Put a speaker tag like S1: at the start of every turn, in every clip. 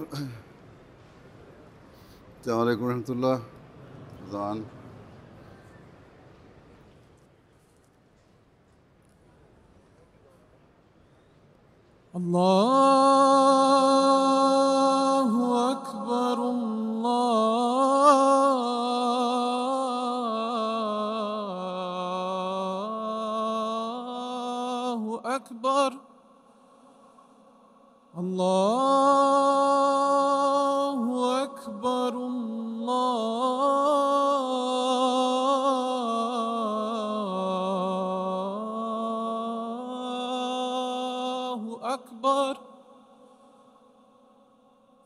S1: السلام علیکم ورحمۃ اللہ
S2: رضان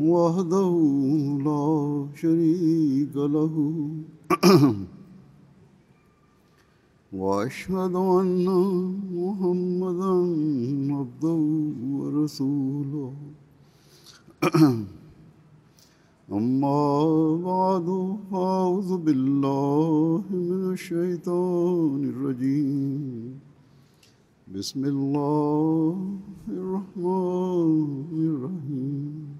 S1: وحده لا شريك له. وأشهد أن محمدا عبده ورسوله. أما بعد فأعوذ بالله من الشيطان الرجيم. بسم الله الرحمن الرحيم.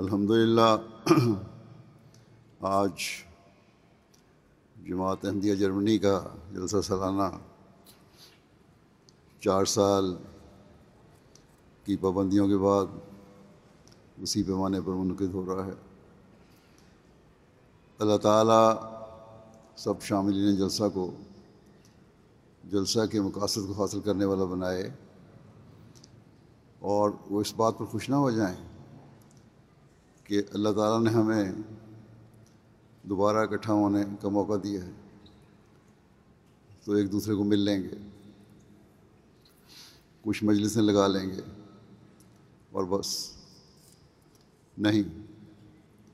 S1: الحمد للہ آج جماعت احمدیہ جرمنی کا جلسہ سالانہ چار سال کی پابندیوں کے بعد اسی پیمانے پر منعقد ہو رہا ہے۔ اللہ تعالیٰ سب شاملین جلسہ کو جلسہ کے مقاصد کو حاصل کرنے والا بنائے اور وہ اس بات پر خوش نہ ہو جائیں کہ اللہ تعالیٰ نے ہمیں دوبارہ اکٹھا ہونے کا موقع دیا ہے، تو ایک دوسرے کو مل لیں گے، کچھ مجلسیں لگا لیں گے، اور بس۔ نہیں،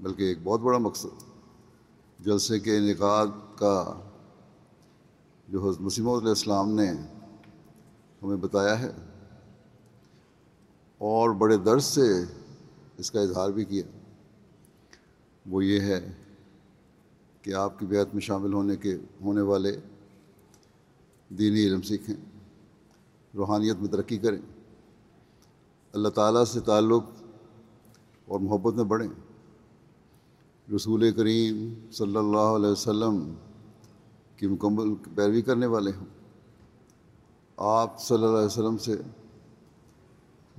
S1: بلکہ ایک بہت بڑا مقصد، جلسے کے انعقاد کا جو حضرت مسیم علیہ السلام نے ہمیں بتایا ہے، اور بڑے درد سے اس کا اظہار بھی کیا۔ وہ یہ ہے کہ آپ کی بیعت میں شامل ہونے کے ہونے والے دینی علم سیکھیں، روحانیت میں ترقی کریں، اللہ تعالیٰ سے تعلق اور محبت میں بڑھیں۔ رسول کریم صلی اللہ علیہ وسلم کی مکمل پیروی کرنے والے ہوں۔ آپ صلی اللہ علیہ وسلم سے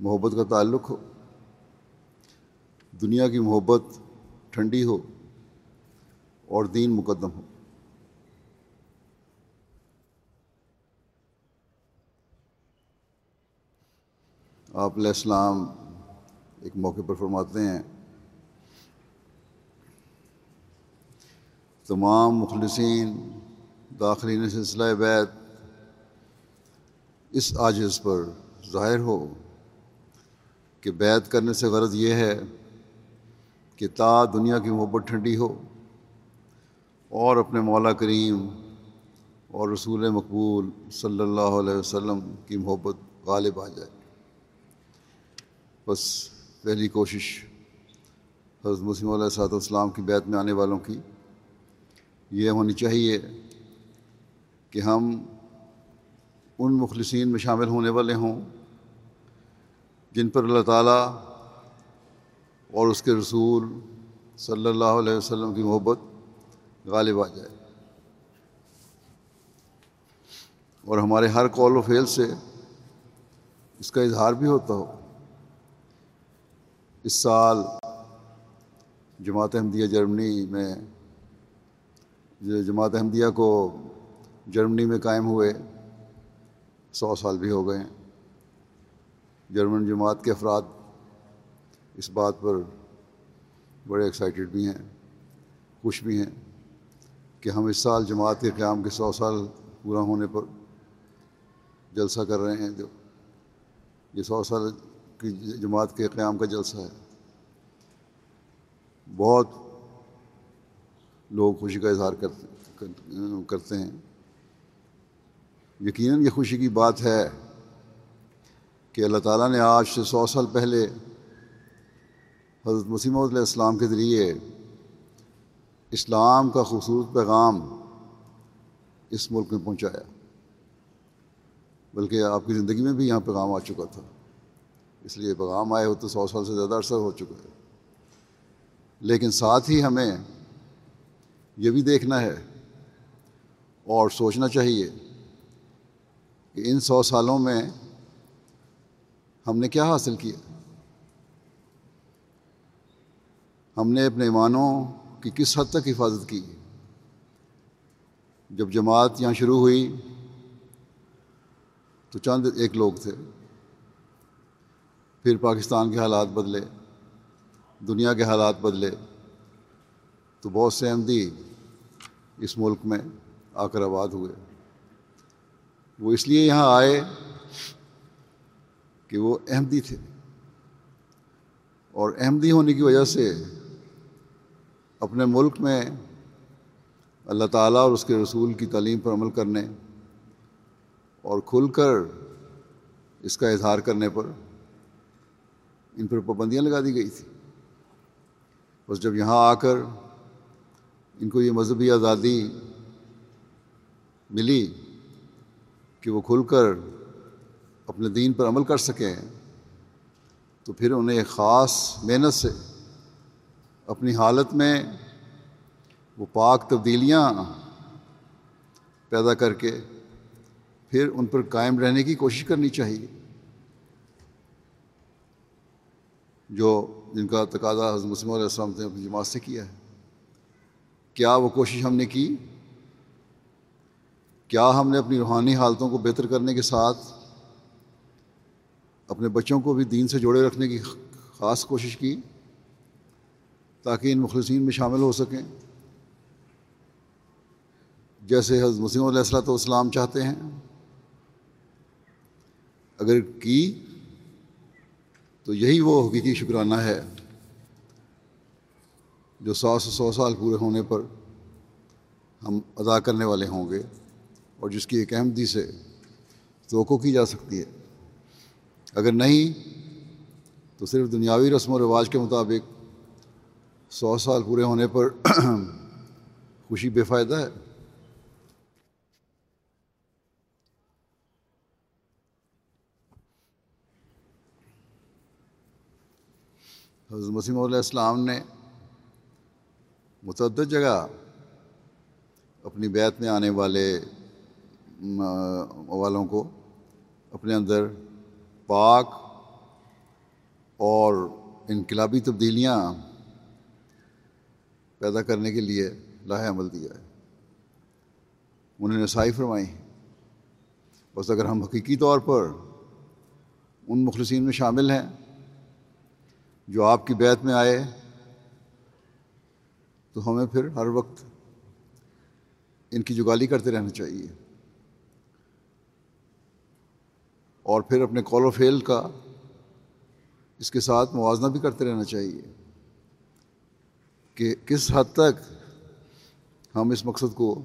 S1: محبت کا تعلق ہو۔ دنیا کی محبت ٹھنڈی ہو اور دین مقدم ہو۔ آپ علیہ السلام ایک موقع پر فرماتے ہیں، تمام مخلصین داخلین سلسلہ بیت اس عاجز پر ظاہر ہو کہ بیت کرنے سے غرض یہ ہے کہ تا دنیا کی محبت ٹھنڈی ہو اور اپنے مولا کریم اور رسول مقبول صلی اللہ علیہ وسلم کی محبت غالب آ جائے۔ بس پہلی کوشش حضرت مسلم علیہ صاحب السلام کی بیت میں آنے والوں کی یہ ہونی چاہیے کہ ہم ان مخلصین میں شامل ہونے والے ہوں جن پر اللہ تعالیٰ اور اس کے رسول صلی اللہ علیہ وسلم کی محبت غالب آ جائے۔ اور ہمارے ہر قول و فعل سے اس کا اظہار بھی ہوتا ہو۔ اس سال جماعت احمدیہ جرمنی میں جماعت احمدیہ کو جرمنی میں قائم ہوئے، سو سال بھی ہو گئے۔ ہیں جرمن جماعت کے افراد اس بات پر بڑے ایکسائٹیڈ بھی ہیں، خوش بھی ہیں کہ ہم اس سال جماعت کے قیام کے سو سال پورا ہونے پر جلسہ کر رہے ہیں۔ جو یہ سو سال کی جماعت کے قیام کا جلسہ ہے۔ بہت لوگ خوشی کا اظہار کرتے کرتے ہیں۔ یقیناً یہ خوشی کی بات ہے کہ اللہ تعالیٰ نے آج سے سو سال پہلے حضرت مسیم علیہ السلام کے ذریعے اسلام کا خوبصورت پیغام اس ملک میں پہنچایا۔ بلکہ آپ کی زندگی میں بھی یہاں پیغام آ چکا تھا۔ اس لیے پیغام آئے ہو تو سو سال سے زیادہ عرصہ ہو چکا ہے۔ لیکن ساتھ ہی ہمیں یہ بھی دیکھنا ہے اور سوچنا چاہیے کہ ان سو سالوں میں ہم نے کیا حاصل کیا۔ ہم نے اپنے ایمانوں کی کس حد تک حفاظت کی؟ جب جماعت یہاں شروع ہوئی تو چند ایک لوگ تھے۔ پھر پاکستان کے حالات بدلے، دنیا کے حالات بدلے۔ تو بہت سے احمدی اس ملک میں آ کر آباد ہوئے۔ وہ اس لیے یہاں آئے کہ وہ احمدی تھے۔ اور احمدی ہونے کی وجہ سے اپنے ملک میں اللہ تعالیٰ اور اس کے رسول کی تعلیم پر عمل کرنے اور کھل کر اس کا اظہار کرنے پر ان پر پابندیاں لگا دی گئی تھی۔ بس جب یہاں آ کر ان کو یہ مذہبی آزادی ملی کہ وہ کھل کر اپنے دین پر عمل کر سکیں تو پھر انہیں ایک خاص محنت سے اپنی حالت میں وہ پاک تبدیلیاں پیدا کر کے پھر ان پر قائم رہنے کی کوشش کرنی چاہیے۔ جو جن کا تقاضا حضرت مسلم علیہ السلام نے اپنی جماعت سے کیا ہے۔ کیا وہ کوشش ہم نے کی؟ کیا ہم نے اپنی روحانی حالتوں کو بہتر کرنے کے ساتھ اپنے بچوں کو بھی دین سے جوڑے رکھنے کی خاص کوشش کی؟ تاکہ ان مخلصین میں شامل ہو سکیں۔ جیسے حضرت مسیم علیہ السلۃ والسلام چاہتے ہیں۔ اگر کی، تو یہی وہ حقیقی شکرانہ ہے جو سو سے سو سال پورے ہونے پر ہم ادا کرنے والے ہوں گے اور جس کی ایک احمدی سے توقع کی جا سکتی ہے۔ اگر نہیں، تو صرف دنیاوی رسم و رواج کے مطابق سو سال پورے ہونے پر خوشی بے فائدہ ہے۔ حضرت مسیم علیہ السلام نے متعدد جگہ اپنی بیت میں آنے والے والوں کو اپنے اندر پاک اور انقلابی تبدیلیاں پیدا کرنے کے لیے لاہ عمل دیا ہے۔ انہوں نے سائی فرمائی۔ بس اگر ہم حقیقی طور پر ان مخلصین میں شامل ہیں جو آپ کی بیت میں آئے، تو ہمیں پھر ہر وقت ان کی جگالی کرتے رہنا چاہیے۔ اور پھر اپنے کال و فیل کا اس کے ساتھ موازنہ بھی کرتے رہنا چاہیے۔ کہ کس حد تک ہم اس مقصد کو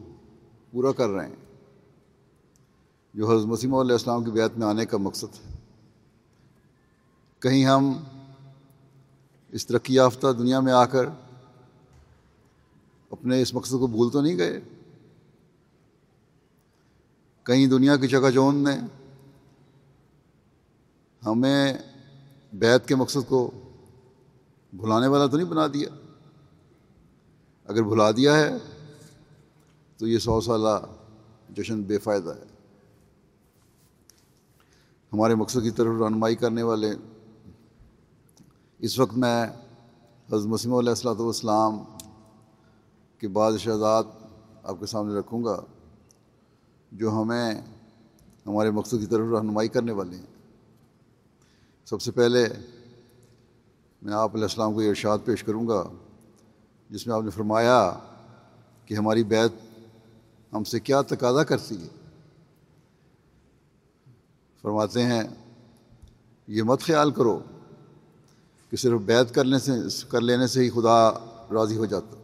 S1: پورا کر رہے ہیں؟ جو حضرت مسیم علیہ السلام کی بیعت میں آنے کا مقصد ہے۔ کہیں ہم اس ترقی یافتہ دنیا میں آ کر اپنے اس مقصد کو بھول تو نہیں گئے؟ کہیں دنیا کی چکا چوند نے ہمیں بیت کے مقصد کو بھلانے والا تو نہیں بنا دیا؟ اگر بھلا دیا ہے، تو یہ سو سالہ جشن بے فائدہ ہے۔ ہمارے مقصد کی طرف رہنمائی کرنے والے، اس وقت میں حضرت مسیم علیہ السلاۃ والسلام کے بعض شہزاد آپ کے سامنے رکھوں گا، جو ہمیں ہمارے مقصد کی طرف رہنمائی کرنے والے ہیں۔ سب سے پہلے میں آپ علیہ السلام کو یہ ارشاد پیش کروں گا جس میں آپ نے فرمایا کہ ہماری بیت ہم سے کیا تقاضا کرتی ہے؟ فرماتے ہیں، یہ مت خیال کرو کہ صرف بیت کرنے سے، کر لینے سے ہی خدا راضی ہو جاتا۔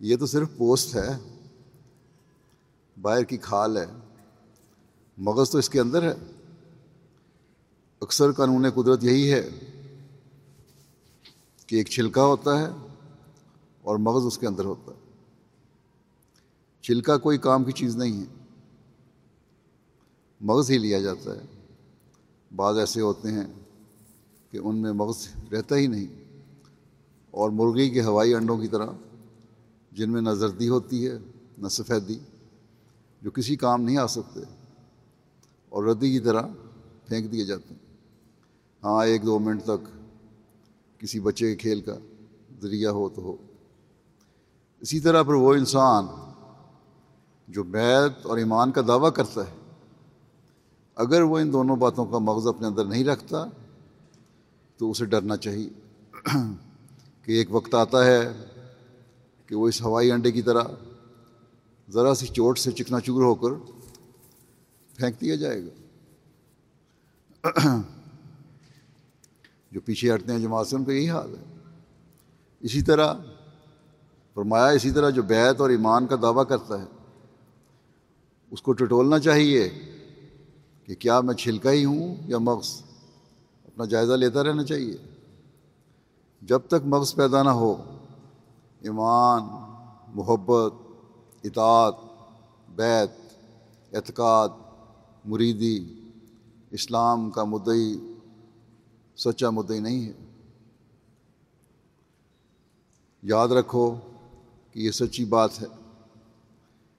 S1: یہ تو صرف پوسٹ ہے، باہر کی کھال ہے، مغز تو اس کے اندر ہے۔ اکثر قانون قدرت یہی ہے کہ ایک چھلکا ہوتا ہے اور مغز اس کے اندر ہوتا ہے۔ چھلکا کوئی کام کی چیز نہیں ہے۔ مغز ہی لیا جاتا ہے۔ بعض ایسے ہوتے ہیں کہ ان میں مغز رہتا ہی نہیں۔ اور مرغی کے ہوائی انڈوں کی طرح جن میں نہ زردی ہوتی ہے، نہ سفیدی، جو کسی کام نہیں آ سکتے، اور ردی کی طرح پھینک دیے جاتے ہیں۔ ہاں ایک دو منٹ تک کسی بچے کے کھیل کا ذریعہ ہو تو ہو۔ اسی طرح پر وہ انسان جو بیت اور ایمان کا دعویٰ کرتا ہے، اگر وہ ان دونوں باتوں کا مغز اپنے اندر نہیں رکھتا، تو اسے ڈرنا چاہیے کہ ایک وقت آتا ہے کہ وہ اس ہوائی انڈے کی طرح ذرا سی چوٹ سے چکنا چور ہو کر پھینک دیا جائے گا۔ جو پیچھے ہٹتے ہیں جماعت سے، ان کا یہی حال ہے۔ اسی طرح فرمایا اسی طرح جو بیت اور ایمان کا دعویٰ کرتا ہے، اس کو ٹٹولنا چاہیے کہ کیا میں چھلکا ہی ہوں یا مغز؟ اپنا جائزہ لیتا رہنا چاہیے۔ جب تک مغز پیدا نہ ہو، ایمان، محبت، اطاعت بیت اعتقاد، مریدی، اسلام کا مدعی، سچا مدعی نہیں ہے۔ یاد رکھو کہ یہ سچی بات ہے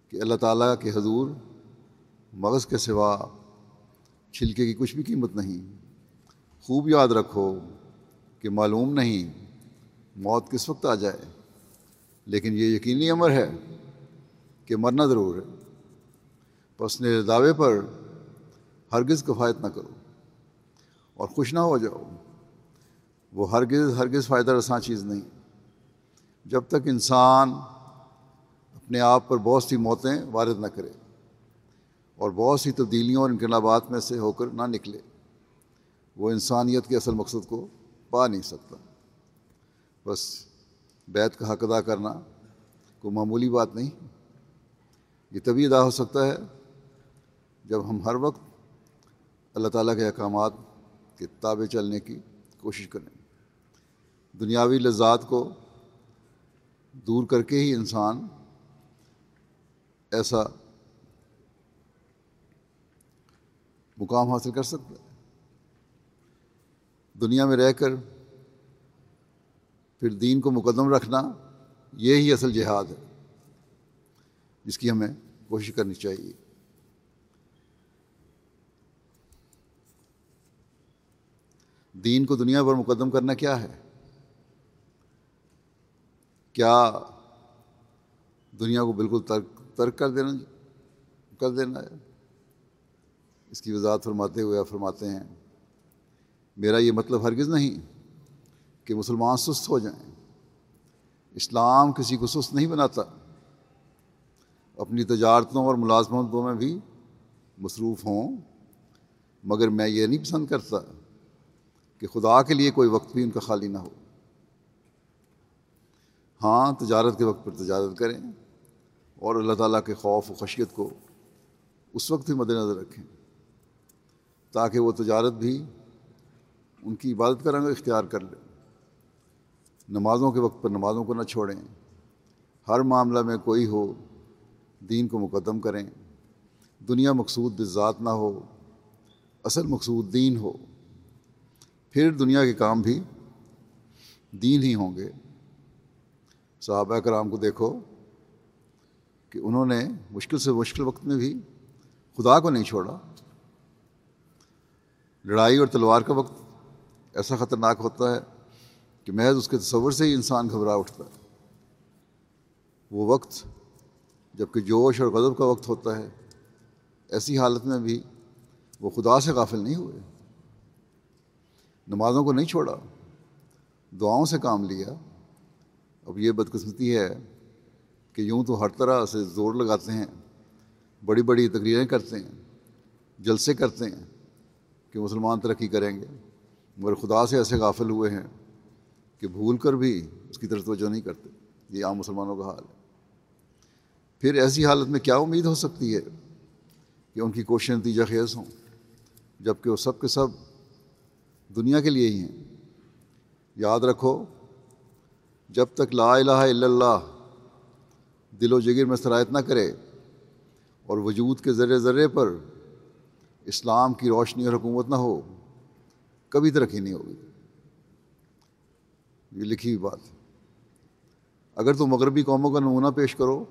S1: کہ اللہ تعالیٰ کے حضور مغز کے سوا چھلکے کی کچھ بھی قیمت نہیں۔ خوب یاد رکھو کہ معلوم نہیں موت کس وقت آ جائے، لیکن یہ یقینی امر ہے کہ مرنا ضرور ہے۔ پس نے دعوے پر ہرگز کفایت نہ کرو اور خوش نہ ہو جاؤ۔ وہ ہرگز ہرگز فائدہ رساں چیز نہیں۔ جب تک انسان اپنے آپ پر بہت سی موتیں وارد نہ کرے اور بہت سی تبدیلیوں اور انقلابات میں سے ہو کر نہ نکلے، وہ انسانیت کے اصل مقصد کو پا نہیں سکتا۔ بس بیت کا حق ادا کرنا کوئی معمولی بات نہیں۔ یہ تبھی ادا ہو سکتا ہے جب ہم ہر وقت اللہ تعالیٰ کے احکامات کے تابع چلنے کی کوشش کریں۔ دنیاوی لذات کو دور کر کے ہی انسان ایسا مقام حاصل کر سکتا ہے۔ دنیا میں رہ کر پھر دین کو مقدم رکھنا یہ ہی اصل جہاد ہے۔ جس کی ہمیں کوشش کرنی چاہیے۔ دین کو دنیا پر مقدم کرنا کیا ہے؟ کیا دنیا کو بالکل ترک ترک کر دینا جی؟ کر دینا ہے۔ اس کی وضاحت فرماتے ہوئے فرماتے ہیں، میرا یہ مطلب ہرگز نہیں کہ مسلمان سست ہو جائیں۔ اسلام کسی کو سست نہیں بناتا۔ اپنی تجارتوں اور ملازمتوں میں بھی مصروف ہوں، مگر میں یہ نہیں پسند کرتا کہ خدا کے لیے کوئی وقت بھی ان کا خالی نہ ہو۔ ہاں تجارت کے وقت پر تجارت کریں اور اللہ تعالیٰ کے خوف و خشیت کو اس وقت بھی مد نظر رکھیں تاکہ وہ تجارت بھی ان کی عبادت کا رنگ اختیار کر لیں نمازوں کے وقت پر نمازوں کو نہ چھوڑیں۔ ہر معاملہ میں کوئی ہو، دین کو مقدم کریں۔ دنیا مقصود بذات نہ ہو، اصل مقصود دین ہو۔ پھر دنیا کے کام بھی دین ہی ہوں گے۔ صحابہ کرام کو دیکھو کہ انہوں نے مشکل سے مشکل وقت میں بھی خدا کو نہیں چھوڑا۔ لڑائی اور تلوار کا وقت ایسا خطرناک ہوتا ہے کہ محض اس کے تصور سے ہی انسان گھبرا اٹھتا ہے۔ وہ وقت جبکہ جوش اور غضب کا وقت ہوتا ہے، ایسی حالت میں بھی وہ خدا سے غافل نہیں ہوئے۔ نمازوں کو نہیں چھوڑا، دعاؤں سے کام لیا اب یہ بدقسمتی ہے کہ یوں تو ہر طرح سے زور لگاتے ہیں، بڑی بڑی تقریریں کرتے ہیں، جلسے کرتے ہیں کہ مسلمان ترقی کریں گے، مگر خدا سے ایسے غافل ہوئے ہیں کہ بھول کر بھی اس کی طرف توجہ نہیں کرتے۔ یہ عام مسلمانوں کا حال ہے۔ پھر ایسی حالت میں کیا امید ہو سکتی ہے کہ ان کی کوششیں نتیجہ خیز ہوں جبکہ وہ سب کے سب دنیا کے لیے ہی ہیں۔ یاد رکھو جب تک لا الہ الا اللہ دل و جگر میں سرایت نہ کرے اور وجود کے ذرے ذرے پر اسلام کی روشنی اور حکومت نہ ہو، کبھی ترقی نہیں ہوگی۔ یہ لکھی ہوئی بات۔ اگر تو مغربی قوموں کا نمونہ پیش کرو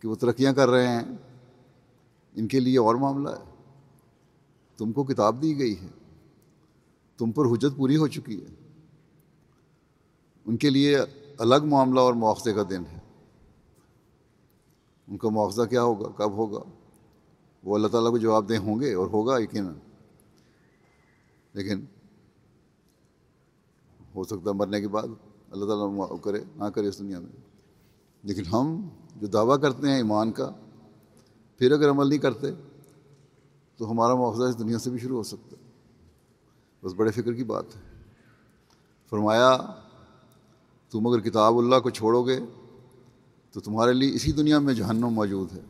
S1: کہ وہ ترقیاں کر رہے ہیں، ان کے لیے اور معاملہ ہے۔ تم کو کتاب دی گئی ہے۔ تم پر حجت پوری ہو چکی ہے۔ ان کے لیے الگ معاملہ اور مواخذے کا دن ہے۔ ان کا مواخذہ کیا ہوگا؟ کب ہوگا؟ وہ اللہ تعالیٰ کو جواب دیں ہوں گے اور ہوگا یقیناً۔ لیکن ہو سکتا ہے مرنے کے بعد اللہ تعالیٰ کرے، نہ کرے اس دنیا میں۔ لیکن ہم جو دعویٰ کرتے ہیں ایمان کا، پھر اگر عمل نہیں کرتے، تو ہمارا معاوضہ اس دنیا سے بھی شروع ہو سکتا ہے۔ بس بڑے فکر کی بات ہے۔ فرمایا تم اگر کتاب اللہ کو چھوڑو گے، تو تمہارے لیے اسی دنیا میں جہنم موجود ہے۔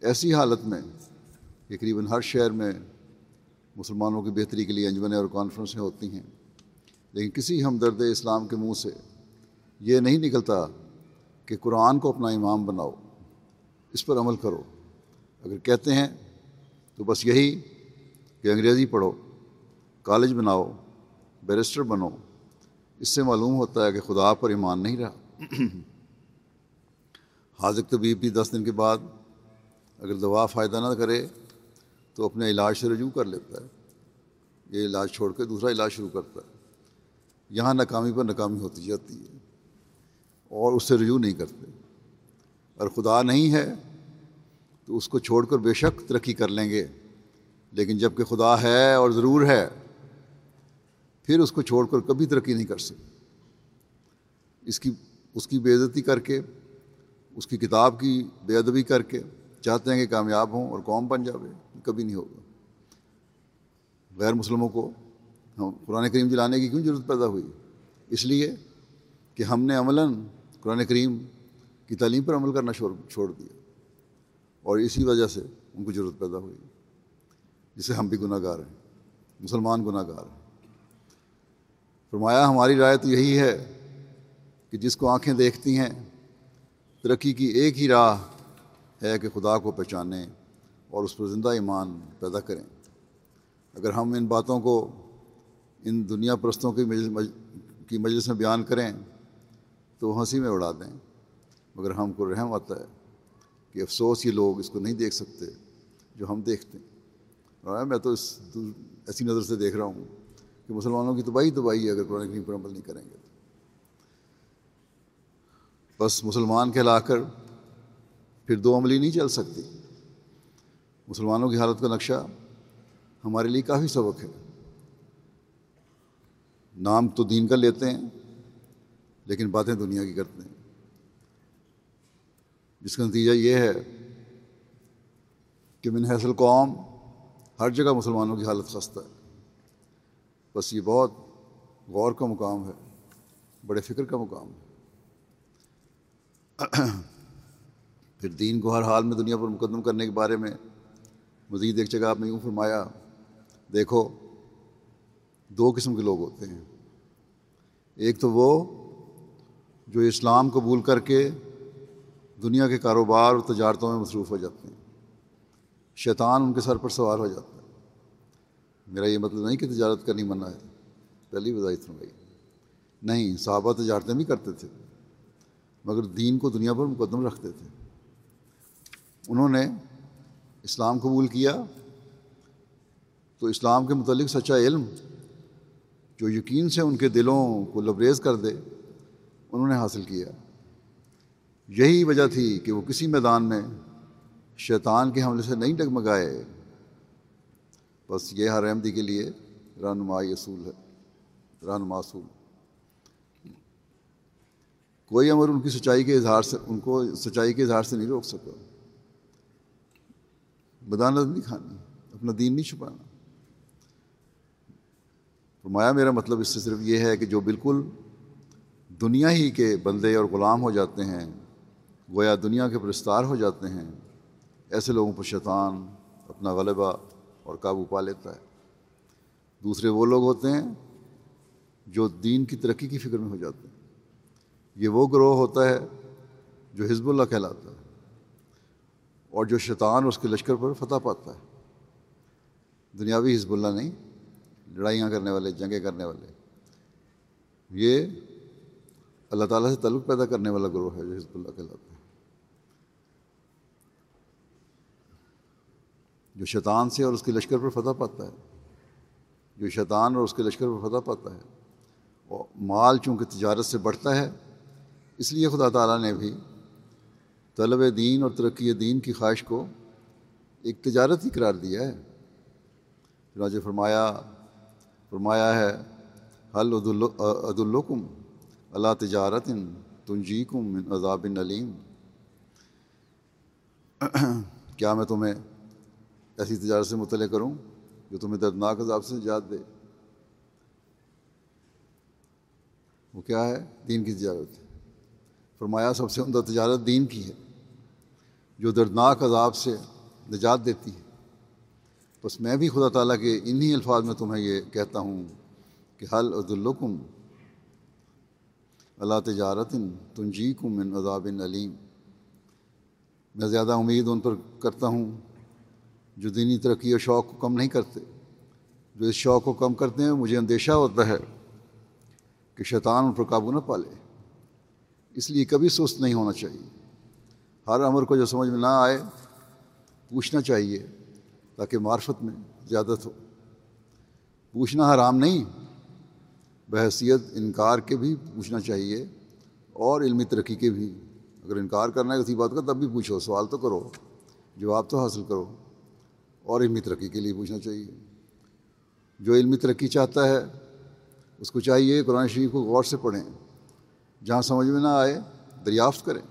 S1: ایسی حالت میں تقریباً ہر شہر میں مسلمانوں کی بہتری کے لیے انجمنیں اور کانفرنسیں ہوتی ہیں، لیکن کسی ہمدرد اسلام کے منہ سے یہ نہیں نکلتا کہ قرآن کو اپنا امام بناؤ۔ اس پر عمل کرو۔ اگر کہتے ہیں تو بس یہی کہ انگریزی پڑھو، کالج بناؤ، بیرسٹر بنو۔ اس سے معلوم ہوتا ہے کہ خدا پر ایمان نہیں رہا۔ حاضر طبیب بھی دس دن کے بعد اگر دوا فائدہ نہ کرے تو اپنے علاج سے رجوع کر لیتا ہے۔ یہ علاج چھوڑ کے دوسرا علاج شروع کرتا ہے۔ یہاں ناکامی پر ناکامی ہوتی جاتی ہے اور اس سے رجوع نہیں کرتے۔ اور خدا نہیں ہے تو اس کو چھوڑ کر بے شک ترقی کر لیں گے۔ لیکن جبکہ خدا ہے اور ضرور ہے پھر اس کو چھوڑ کر کبھی ترقی نہیں کر سکتے اس کی اس کی بے عزتی کر کے، اس کی کتاب کی بے ادبی کر کے چاہتے ہیں کہ کامیاب ہوں اور قوم بن جاوے کبھی نہیں ہوگا۔ غیر مسلموں کو ہم قرآن کریم جلانے کی کیوں ضرورت پیدا ہوئی؟ اس لیے کہ ہم نے عملاً قرآن کریم کی تعلیم پر عمل کرنا چھوڑ دیا۔ اور اسی وجہ سے ان کو ضرورت پیدا ہوئی جسے ہم بھی گناہ گار ہیں، مسلمان گناہ گار ہیں۔ فرمایا، ہماری رائے تو یہی ہے کہ جس کو آنکھیں دیکھتی ہیں، ترقی کی ایک ہی راہ ہے کہ خدا کو پہچانیں اور اس پر زندہ ایمان پیدا کریں۔ اگر ہم ان باتوں کو ان دنیا پرستوں کی مجلس کی مجلس میں بیان کریں تو ہنسی میں اڑا دیں۔ مگر ہم کو رحم آتا ہے کہ افسوس یہ لوگ اس کو نہیں دیکھ سکتے جو ہم دیکھتے ہیں۔ میں تو اس ایسی نظر سے دیکھ رہا ہوں۔ کہ مسلمانوں کی تباہی تباہی ہے، اگر قرآن کریم پر عمل نہیں کریں گے تو۔ بس مسلمان کہلا کر پھر دو عملی نہیں چل سکتی۔ مسلمانوں کی حالت کا نقشہ ہمارے لیے کافی سبق ہے۔ نام تو دین کا لیتے ہیں، لیکن باتیں دنیا کی کرتے ہیں۔ جس کا نتیجہ یہ ہے کہ من حیث القوم ہر جگہ مسلمانوں کی حالت خستہ ہے۔ بس یہ بہت غور کا مقام ہے، بڑے فکر کا مقام ہے۔ پھر دین کو ہر حال میں دنیا پر مقدم کرنے کے بارے میں مزید ایک جگہ آپ نے یوں فرمایا، دیکھو، دو قسم کے لوگ ہوتے ہیں۔ ایک تو وہ جو اسلام قبول کر کے دنیا کے کاروبار اور تجارتوں میں مصروف ہو جاتے ہیں۔ شیطان ان کے سر پر سوار ہو جاتا ہے۔ میرا یہ مطلب نہیں کہ تجارت کرنی منع ہے۔ پہلی وضاحت سنوائی۔ نہیں، صحابہ تجارتیں بھی کرتے تھے، مگر دین کو دنیا پر مقدم رکھتے تھے۔ انہوں نے اسلام قبول کیا، تو اسلام کے متعلق سچا علم جو یقین سے ان کے دلوں کو لبریز کر دے، انہوں نے حاصل کیا۔ یہی وجہ تھی کہ وہ کسی میدان میں شیطان کے حملے سے نہیں ڈگمگائے۔ بس یہ ہر احمدی کے لیے رہنمائی اصول ہے، رہنما اصول۔ کوئی امر ان کی سچائی کے اظہار سے، ان کو سچائی کے اظہار سے نہیں روک سکا بدانت نہیں کھانی، اپنا دین نہیں چھپانا۔ فرمایا، میرا مطلب اس سے صرف یہ ہے کہ جو بالکل دنیا ہی کے بندے اور غلام ہو جاتے ہیں، گویا دنیا کے پرستار ہو جاتے ہیں، ایسے لوگوں پر شیطان، اپنا غلبہ اور قابو پا لیتا ہے۔ دوسرے وہ لوگ ہوتے ہیں جو دین کی ترقی کی فکر میں ہو جاتے ہیں۔ یہ وہ گروہ ہوتا ہے جو حزب اللہ کہلاتا ہے اور جو شیطان اس کے لشکر پر فتح پاتا ہے۔ دنیاوی حزب اللہ نہیں، لڑائیاں کرنے والے، جنگیں کرنے والے۔ یہ اللہ تعالیٰ سے تعلق پیدا کرنے والا گروہ ہے جو حزب اللہ کہلاتا ہے۔ جو شیطان سے اور اس کے لشکر پر فتح پاتا ہے، جو شیطان اور اس کے لشکر پر فتح پاتا ہے اور مال چونکہ تجارت سے بڑھتا ہے، اس لیے خدا تعالیٰ نے بھی طلب دین اور ترقی دین کی خواہش کو ایک تجارت ہی قرار دیا ہے۔ چنانچہ فرمایا فرمایا ہے حل عد اللہ تجارت تنجیکم من عذاب علیم۔ کیا میں تمہیں ایسی تجارت سے مطلع کروں جو تمہیں دردناک عذاب سے نجات دے۔ وہ کیا ہے؟ دین کی تجارت۔ فرمایا، سب سے عمدہ تجارت دین کی ہے، جو دردناک عذاب سے نجات دیتی ہے۔ بس میں بھی خدا تعالیٰ کے انہی الفاظ میں تمہیں یہ کہتا ہوں کہ حل عدالکم اللہ تجارت تنجی کم من عذاب علیم۔ میں زیادہ امید ان پر کرتا ہوں جو دینی ترقی اور شوق کو کم نہیں کرتے۔ جو اس شوق کو کم کرتے ہیں، مجھے اندیشہ ہوتا ہے کہ شیطان ان پر قابو نہ پالے۔ اس لیے کبھی سست نہیں ہونا چاہیے۔ ہر عمر کو جو سمجھ میں نہ آئے، پوچھنا چاہیے تاکہ معرفت میں زیادت ہو۔ پوچھنا حرام نہیں بحثیت انکار کے بھی پوچھنا چاہیے اور علمی ترقی کے بھی۔ اگر انکار کرنا ہے کسی بات کا، تب بھی پوچھو، سوال تو کرو، جواب تو حاصل کرو۔ اور علمی ترقی کے لیے پوچھنا چاہیے۔ جو علمی ترقی چاہتا ہے، اس کو چاہیے قرآن شریف کو غور سے پڑھیں، جہاں سمجھ میں نہ آئے، دریافت کریں۔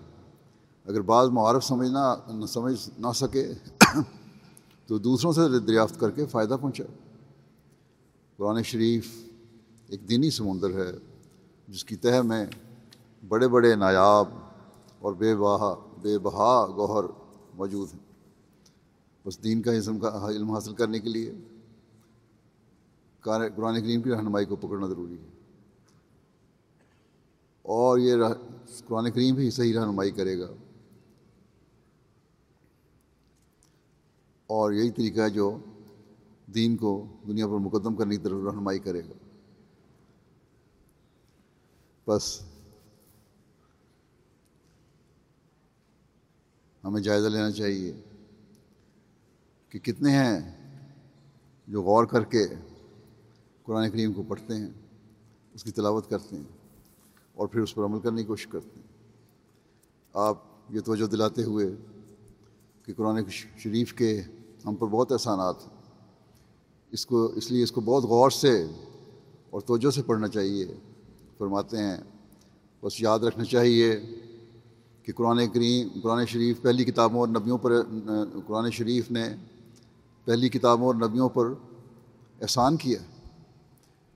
S1: اگر بعض معارف سمجھنا نہ، سمجھ نہ سکے، تو دوسروں سے دریافت کر کے فائدہ پہنچائے قرآن شریف ایک دینی سمندر ہے، جس کی تہ میں بڑے بڑے نایاب اور بے بہا بے بہا گوہر موجود ہیں۔ بس دین کا علم کا علم حاصل کرنے کے لیے۔ قرآن کریم کی رہنمائی کو پکڑنا ضروری ہے۔ اور یہ قرآن کریم بھی صحیح رہنمائی کرے گا۔ اور یہی طریقہ ہے جو دین کو دنیا پر مقدم کرنے کی طرف رہنمائی کرے گا۔ بس ہمیں جائزہ لینا چاہیے۔ کہ کتنے ہیں جو غور کر کے قرآن کریم کو پڑھتے ہیں، اس کی تلاوت کرتے ہیں اور پھر اس پر عمل کرنے کی کوشش کرتے ہیں۔ آپ یہ توجہ دلاتے ہوئے کہ قرآن شریف کے ہم پر بہت احسانات ہیں۔ اس کو، اس لیے اس کو بہت غور سے اور توجہ سے پڑھنا چاہیے۔ فرماتے ہیں، بس یاد رکھنا چاہیے کہ قرآن کریم، قرآن شریف پہلی کتابوں اور نبیوں پر، قرآن شریف نے پہلی کتابوں اور نبیوں پر احسان کیا،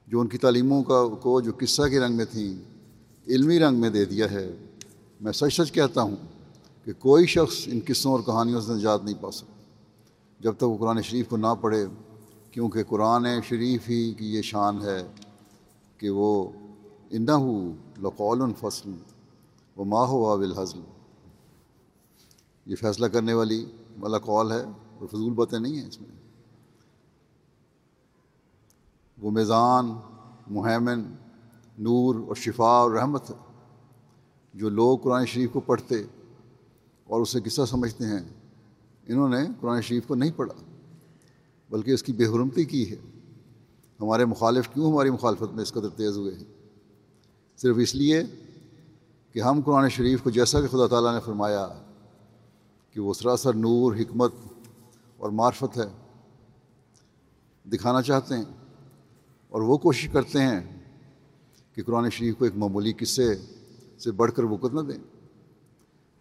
S1: جو ان کی تعلیموں کا، کو جو قصہ کے رنگ میں تھیں، علمی رنگ میں دے دیا ہے۔ میں سچ سچ کہتا ہوں کہ کوئی شخص ان قصوں اور کہانیوں سے نجات نہیں پا سکتا۔ جب تک وہ قرآن شریف کو نہ پڑھے، کیونکہ قرآن شریف ہی کی یہ شان ہے کہ وہ انہ لقول فصل و ماہ و حضل یہ فیصلہ کرنے والی والا قول ہے۔ اور فضول باتیں نہیں ہیں اس میں۔ وہ میزان مہمن نور اور شفا اور رحمت ہے، جو لوگ قرآن شریف کو پڑھتے اور اسے قصہ سمجھتے ہیں، انہوں نے قرآن شریف کو نہیں پڑھا، بلکہ اس کی بے حرمتی کی ہے۔ ہمارے مخالف کیوں ہماری مخالفت میں اس قدر تیز ہوئے ہیں؟ صرف اس لیے کہ ہم قرآن شریف کو جیسا کہ خدا تعالیٰ نے فرمایا کہ وہ سراسر نور، حکمت اور معرفت ہے، دکھانا چاہتے ہیں اور وہ کوشش کرتے ہیں کہ قرآن شریف کو ایک معمولی قصے سے بڑھ کر وقت نہ دیں۔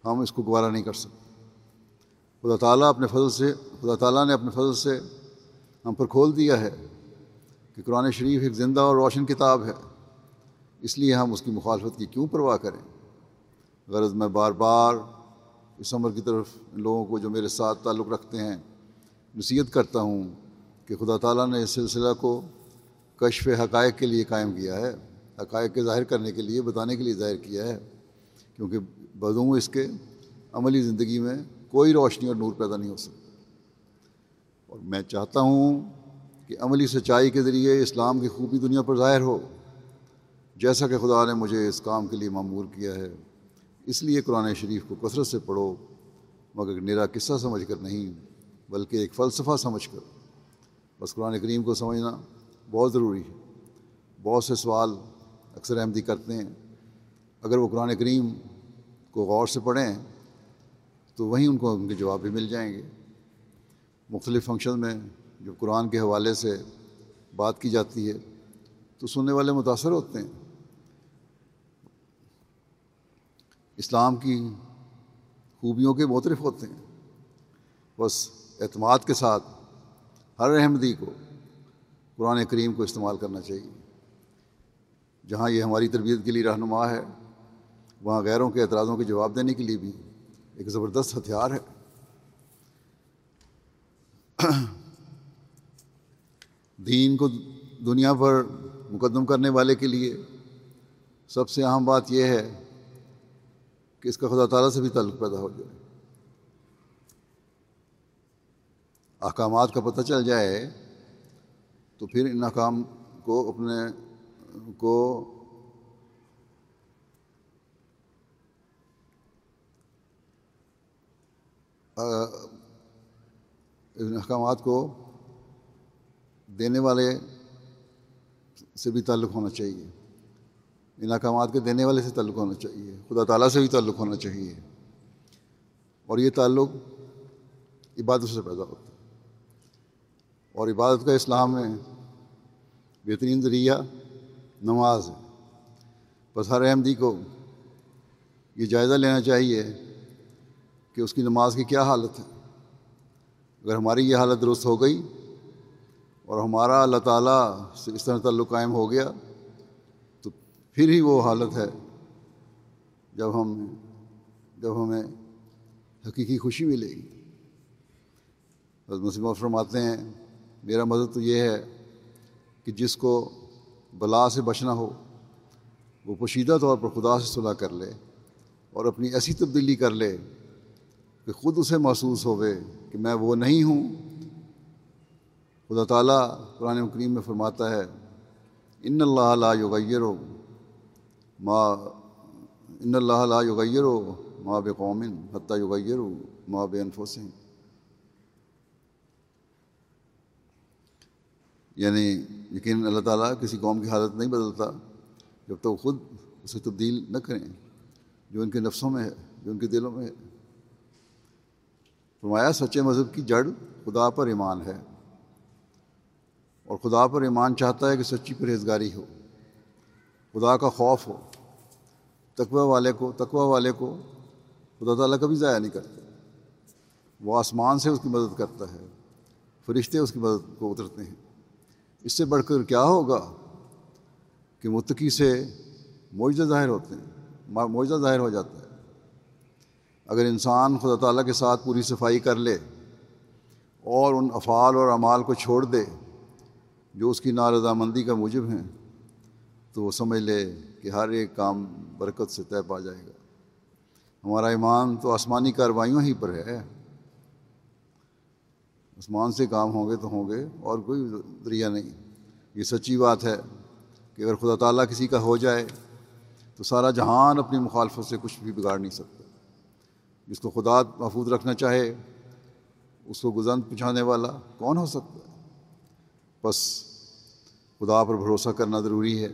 S1: ہم اس کو گوارہ نہیں کر سکتے۔ خدا تعالیٰ اپنے فضل سے، خدا تعالیٰ نے اپنے فضل سے ہم پر کھول دیا ہے کہ قرآن شریف ایک زندہ اور روشن کتاب ہے۔ اس لیے ہم اس کی مخالفت کی کیوں پرواہ کریں؟ غرض میں بار بار اس عمر کی طرف ان لوگوں کو جو میرے ساتھ تعلق رکھتے ہیں نصیحت کرتا ہوں کہ خدا تعالیٰ نے اس سلسلہ کو کشف حقائق کے لیے قائم کیا ہے، حقائق کے ظاہر کرنے کے لیے، بتانے کے لیے ظاہر کیا ہے، کیونکہ بدوں اس کے عملی زندگی میں کوئی روشنی اور نور پیدا نہیں ہو سکتا۔ اور میں چاہتا ہوں کہ عملی سچائی کے ذریعے اسلام کی خوبی دنیا پر ظاہر ہو، جیسا کہ خدا نے مجھے اس کام کے لیے معمور کیا ہے۔ اس لیے قرآن شریف کو کثرت سے پڑھو، مگر میرا قصہ سمجھ کر نہیں۔ بلکہ ایک فلسفہ سمجھ کر، بس قرآن کریم کو سمجھنا بہت ضروری ہے۔ بہت سے سوال اکثر احمدی جی کرتے ہیں۔ اگر وہ قرآن کریم کو غور سے پڑھیں تو وہیں ان کو ان کے جواب بھی مل جائیں گے۔ مختلف فنکشن میں جو قرآن کے حوالے سے بات کی جاتی ہے تو سننے والے متاثر ہوتے ہیں۔ اسلام کی خوبیوں کے موترف ہوتے ہیں۔ بس اعتماد کے ساتھ ہر احمدی کو قرآن کریم کو استعمال کرنا چاہیے۔ جہاں یہ ہماری تربیت کے لیے رہنما ہے، وہاں غیروں کے اعتراضوں کے جواب دینے کے لیے بھی ایک زبردست ہتھیار ہے۔ دین کو دنیا پر مقدم کرنے والے کے لیے سب سے اہم بات یہ ہے کہ اس کا خدا تعالیٰ سے بھی تعلق پیدا ہو جائے۔ احکامات کا پتہ چل جائے تو پھر ان احکام کو اپنے کو ان احکامات کو دینے والے سے بھی تعلق ہونا چاہیے۔ ان احکامات کے دینے والے سے تعلق ہونا چاہیے۔ خدا تعالیٰ سے بھی تعلق ہونا چاہیے۔ اور یہ تعلق عبادت سے پیدا ہوتا ہے۔ اور عبادت کا اسلام میں بہترین ذریعہ نماز ہے۔ بس ہر احمدی کو یہ جائزہ لینا چاہیے کہ اس کی نماز کی کیا حالت ہے۔ اگر ہماری یہ حالت درست ہو گئی اور ہمارا اللہ تعالیٰ سے اس طرح تعلق قائم ہو گیا، تو پھر ہی وہ حالت ہے جب ہم، جب ہمیں حقیقی خوشی ملے گی۔ مسلم فرماتے ہیں میرا مدد تو یہ ہے کہ جس کو بلا سے بچنا ہو، وہ پوشیدہ طور پر خدا سے صلاح کر لے اور اپنی ایسی تبدیلی کر لے کہ خود اسے محسوس ہوئے کہ میں وہ نہیں ہوں۔ خدا تعالیٰ قرآن کریم میں فرماتا ہے، ان اللہ لا یغیر ما، ان اللہ لا یغیر ما بے قومن حتیٰ یغیر ما بے انفسم یعنی یقین اللہ تعالیٰ کسی قوم کی حالت نہیں بدلتا جب تک خود اسے تبدیل نہ کریں، جو ان کے نفسوں میں ہے، جو ان کے دلوں میں ہے۔ فرمایا، سچے مذہب کی جڑ خدا پر ایمان ہے۔ اور خدا پر ایمان چاہتا ہے کہ سچی پرہیزگاری ہو، خدا کا خوف ہو۔ تقوی والے کو، تقوی والے کو خدا تعالیٰ کبھی ضائع نہیں کرتا۔ وہ آسمان سے اس کی مدد کرتا ہے، فرشتے اس کی مدد کو اترتے ہیں۔ اس سے بڑھ کر کیا ہوگا کہ متقی سے معجزہ ظاہر ہوتے ہیں معجزہ ظاہر ہو جاتا ہے۔ اگر انسان خدا تعالیٰ کے ساتھ پوری صفائی کر لے اور ان افعال اور اعمال کو چھوڑ دے جو اس کی نارضامندی کا موجب ہیں، تو وہ سمجھ لے کہ ہر ایک کام برکت سے طے پا جائے گا۔ ہمارا ایمان تو آسمانی کاروائیوں ہی پر ہے۔ آسمان سے کام ہوں گے تو ہوں گے، اور کوئی ذریعہ نہیں۔ یہ سچی بات ہے کہ اگر خدا تعالیٰ کسی کا ہو جائے تو سارا جہان اپنی مخالفت سے کچھ بھی بگاڑ نہیں سکتا۔ جس کو خدا محفوظ رکھنا چاہے، اس کو گزند پہنچانے والا کون ہو سکتا ہے؟ بس خدا پر بھروسہ کرنا ضروری ہے۔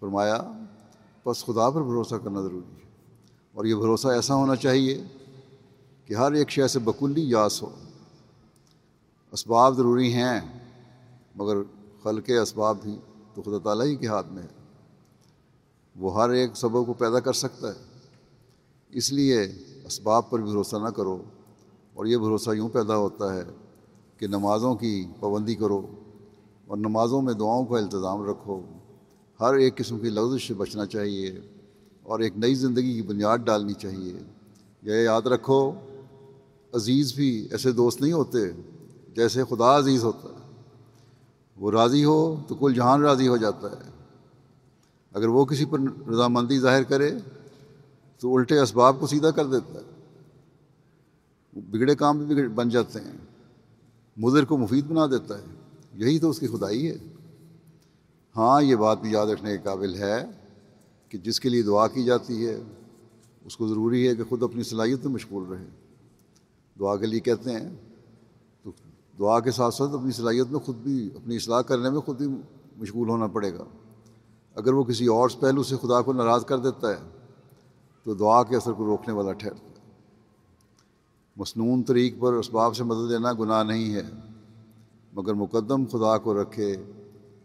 S1: فرمایا، بس خدا پر بھروسہ کرنا ضروری ہے۔ اور یہ بھروسہ ایسا ہونا چاہیے کہ ہر ایک شے سے بکلی یاس ہو۔ اسباب ضروری ہیں، مگر خل کے اسباب بھی تو خدا تعالیٰ ہی کے ہاتھ میں ہے وہ ہر ایک سبب کو پیدا کر سکتا ہے۔ اس لیے اسباب پر بھی بھروسہ نہ کرو۔ اور یہ بھروسہ یوں پیدا ہوتا ہے کہ نمازوں کی پابندی کرو اور نمازوں میں دعاؤں کا التظام رکھو۔ ہر ایک قسم کی لفظ سے بچنا چاہیے اور ایک نئی زندگی کی بنیاد ڈالنی چاہیے۔ یہ یاد رکھو، عزیز بھی ایسے دوست نہیں ہوتے جیسے خدا عزیز ہوتا ہے، وہ راضی ہو تو کل جہان راضی ہو جاتا ہے۔ اگر وہ کسی پر رضامندی ظاہر کرے تو الٹے اسباب کو سیدھا کر دیتا ہے۔ بگڑے کام بھی بن جاتے ہیں۔ مضر کو مفید بنا دیتا ہے۔ یہی تو اس کی خدائی ہے۔ ہاں یہ بات بھی یاد رکھنے کے قابل ہے کہ جس کے لیے دعا کی جاتی ہے، اس کو ضروری ہے کہ خود اپنی صلاحیت میں مشغول رہے۔ دعا کے لیے کہتے ہیں دعا کے ساتھ ساتھ اپنی صلاحیت میں خود بھی، اپنی اصلاح کرنے میں خود بھی مشغول ہونا پڑے گا۔ اگر وہ کسی اور پہلو سے خدا کو ناراض کر دیتا ہے، تو دعا کے اثر کو روکنے والا ٹھہرتا ہے مصنون طریق پر اسباب سے مدد لینا گناہ نہیں ہے، مگر مقدم خدا کو رکھے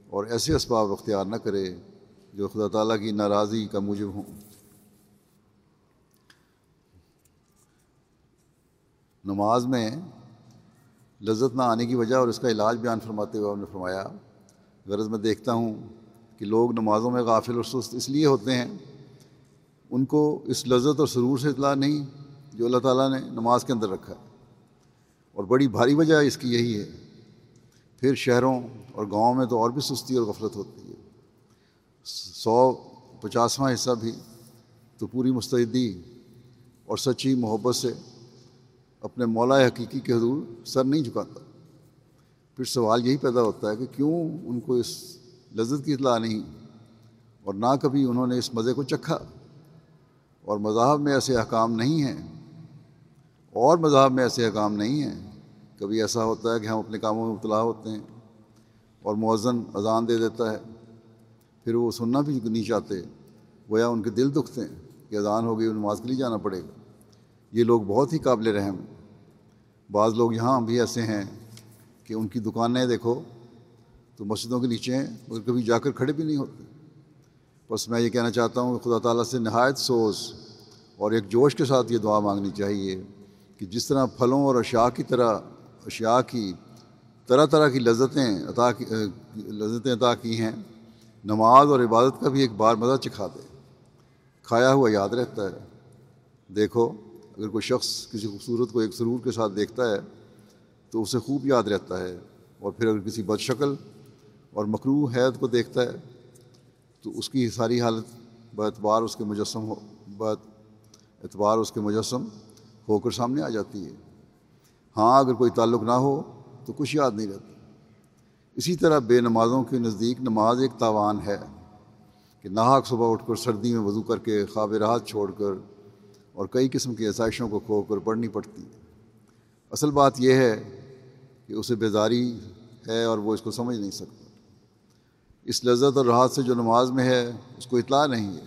S1: اور ایسے اسباب اختیار نہ کرے جو خدا تعالیٰ کی ناراضی کا موجب ہوں۔ نماز میں لذت نہ آنے کی وجہ اور اس کا علاج بیان فرماتے ہوئے نے فرمایا، غرض میں دیکھتا ہوں کہ لوگ نمازوں میں غافل اور سست اس لیے ہوتے ہیں، ان کو اس لذت اور سرور سے اطلاع نہیں جو اللہ تعالیٰ نے نماز کے اندر رکھا۔ ہے اور بڑی بھاری وجہ اس کی یہی ہے، پھر شہروں اور گاؤں میں تو اور بھی سستی اور غفلت ہوتی ہے۔ سو پچاسواں حصہ بھی تو پوری مستعدی اور سچی محبت سے اپنے مولا حقیقی کے حضور سر نہیں جھکاتا۔ پھر سوال یہی پیدا ہوتا ہے کہ کیوں ان کو اس لذت کی اطلاع نہیں اور نہ کبھی انہوں نے اس مزے کو چکھا۔ اور مذاہب میں ایسے احکام نہیں ہیں۔ اور مذاہب میں ایسے احکام نہیں ہیں۔ کبھی ایسا ہوتا ہے کہ ہم اپنے کاموں میں مبتلا ہوتے ہیں اور موزن اذان دے دیتا ہے۔ پھر وہ سننا بھی نہیں چاہتے گویا ان کے دل دکھتے ہیں کہ اذان ہو گئی نماز کے لیے جانا پڑے گا۔ یہ لوگ بہت ہی قابل رحم۔ بعض لوگ یہاں بھی ایسے ہیں کہ ان کی دکانیں دیکھو تو مسجدوں کے نیچے ہیں، مگر کبھی جا کر کھڑے بھی نہیں ہوتے۔ بس میں یہ کہنا چاہتا ہوں کہ خدا تعالیٰ سے نہایت سوز اور ایک جوش کے ساتھ یہ دعا مانگنی چاہیے کہ جس طرح پھلوں اور اشیاء کی طرح، اشیاء کی طرح طرح کی لذتیں عطا کی، لذتیں عطا کی ہیں، نماز اور عبادت کا بھی ایک بار مزہ چکھا دے۔ کھایا ہوا یاد رہتا ہے۔ دیکھو اگر کوئی شخص کسی خوبصورت کو ایک سرور کے ساتھ دیکھتا ہے، تو اسے خوب یاد رہتا ہے۔ اور پھر اگر کسی بد شکل اور مکرو حید کو دیکھتا ہے، تو اس کی ساری حالت اعتبار اس کے مجسم ہو اعتبار اس کے مجسم ہو کر سامنے آ جاتی ہے۔ ہاں اگر کوئی تعلق نہ ہو، تو کچھ یاد نہیں رہتا۔ اسی طرح بے نمازوں کے نزدیک نماز ایک تاوان ہے کہ نہاک صبح اٹھ کر سردی میں وضو کر کے خواب راحت چھوڑ کر اور کئی قسم کی آسائشوں کو کھو کر پڑھنی پڑتی ہے۔ اصل بات یہ ہے کہ اسے بیداری ہے اور وہ اس کو سمجھ نہیں سکتا۔ اس لذت اور راحت سے جو نماز میں ہے، اس کو اطلاع نہیں ہے۔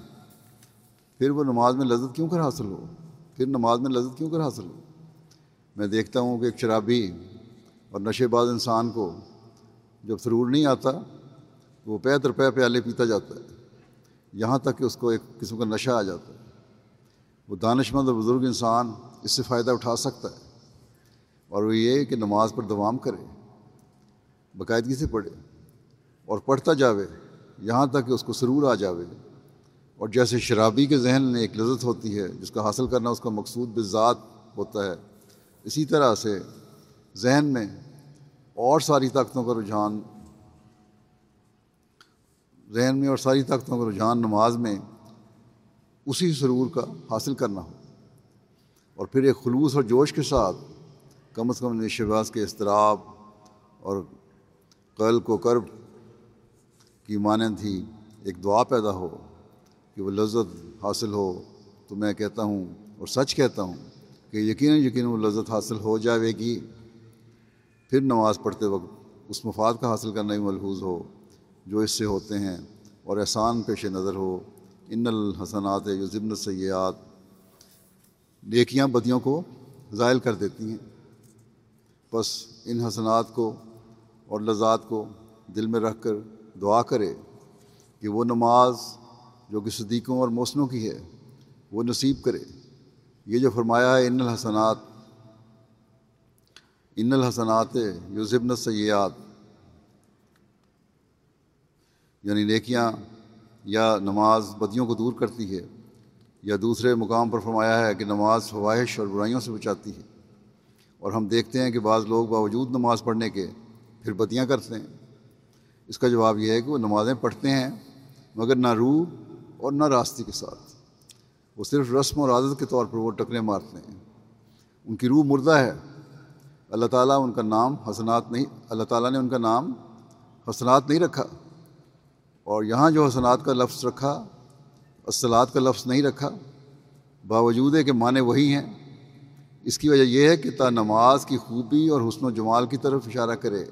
S1: پھر وہ نماز میں لذت کیوں کر حاصل ہو؟ پھر نماز میں لذت کیوں کر حاصل ہو؟ میں دیکھتا ہوں کہ ایک شرابی اور نشے باز انسان کو جب سرور نہیں آتا، وہ پے تر پے پیالے پیتا جاتا ہے۔ یہاں تک کہ اس کو ایک قسم کا نشہ آ جاتا ہے۔ وہ دانش مند اور بزرگ انسان اس سے فائدہ اٹھا سکتا ہے اور وہ یہ کہ نماز پر دوام کرے، باقاعدگی سے پڑھے اور پڑھتا جاوے، یہاں تک کہ اس کو سرور آ جاوے۔ اور جیسے شرابی کے ذہن میں ایک لذت ہوتی ہے، جس کا حاصل کرنا اس کا مقصود بذات ہوتا ہے، اسی طرح سے ذہن میں اور ساری طاقتوں کا رجحان، ذہن میں اور ساری طاقتوں کا رجحان نماز میں اسی سرور کا حاصل کرنا ہو۔ اور پھر ایک خلوص اور جوش کے ساتھ کم از کم نشواس کے اضطراب اور قل کو کرب کی مانند ہی ایک دعا پیدا ہو کہ وہ لذت حاصل ہو۔ تو میں کہتا ہوں اور سچ کہتا ہوں کہ یقیناً یقیناً وہ لذت حاصل ہو جائے گی۔ پھر نماز پڑھتے وقت اس مفاد کا حاصل کرنا ہی ملحوظ ہو جو اس سے ہوتے ہیں اور احسان پیش نظر ہو۔ ان الحسنات جو ضمن سیاحت نیکیاں بدیوں کو ظائل کر دیتی ہیں۔ بس ان حسنات کو اور لذات کو دل میں رکھ کر دعا کرے کہ وہ نماز جو کہ صدیقوں اور موسموں کی ہے، وہ نصیب کرے۔ یہ جو فرمایا ہے ان الحسنات ان الحسنات یو ضمن سیاحت یعنی نیکیاں یا نماز بدیوں کو دور کرتی ہے، یا دوسرے مقام پر فرمایا ہے کہ نماز فواہش اور برائیوں سے بچاتی ہے۔ اور ہم دیکھتے ہیں کہ بعض لوگ باوجود نماز پڑھنے کے پھر بدیاں کرتے ہیں۔ اس کا جواب یہ ہے کہ وہ نمازیں پڑھتے ہیں مگر نہ روح اور نہ راستے کے ساتھ۔ وہ صرف رسم اور عادت کے طور پر وہ ٹکرے مارتے ہیں۔ ان کی روح مردہ ہے۔ اللہ تعالیٰ ان کا نام حسنات نہیں، اللہ تعالیٰ نے ان کا نام حسنات نہیں رکھا۔ اور یہاں جو حسنات کا لفظ رکھا اصلاط کا لفظ نہیں رکھا، باوجود ہے کہ معنی وہی ہیں۔ اس کی وجہ یہ ہے کہ تا نماز کی خوبی اور حسن و جمال کی طرف اشارہ کرے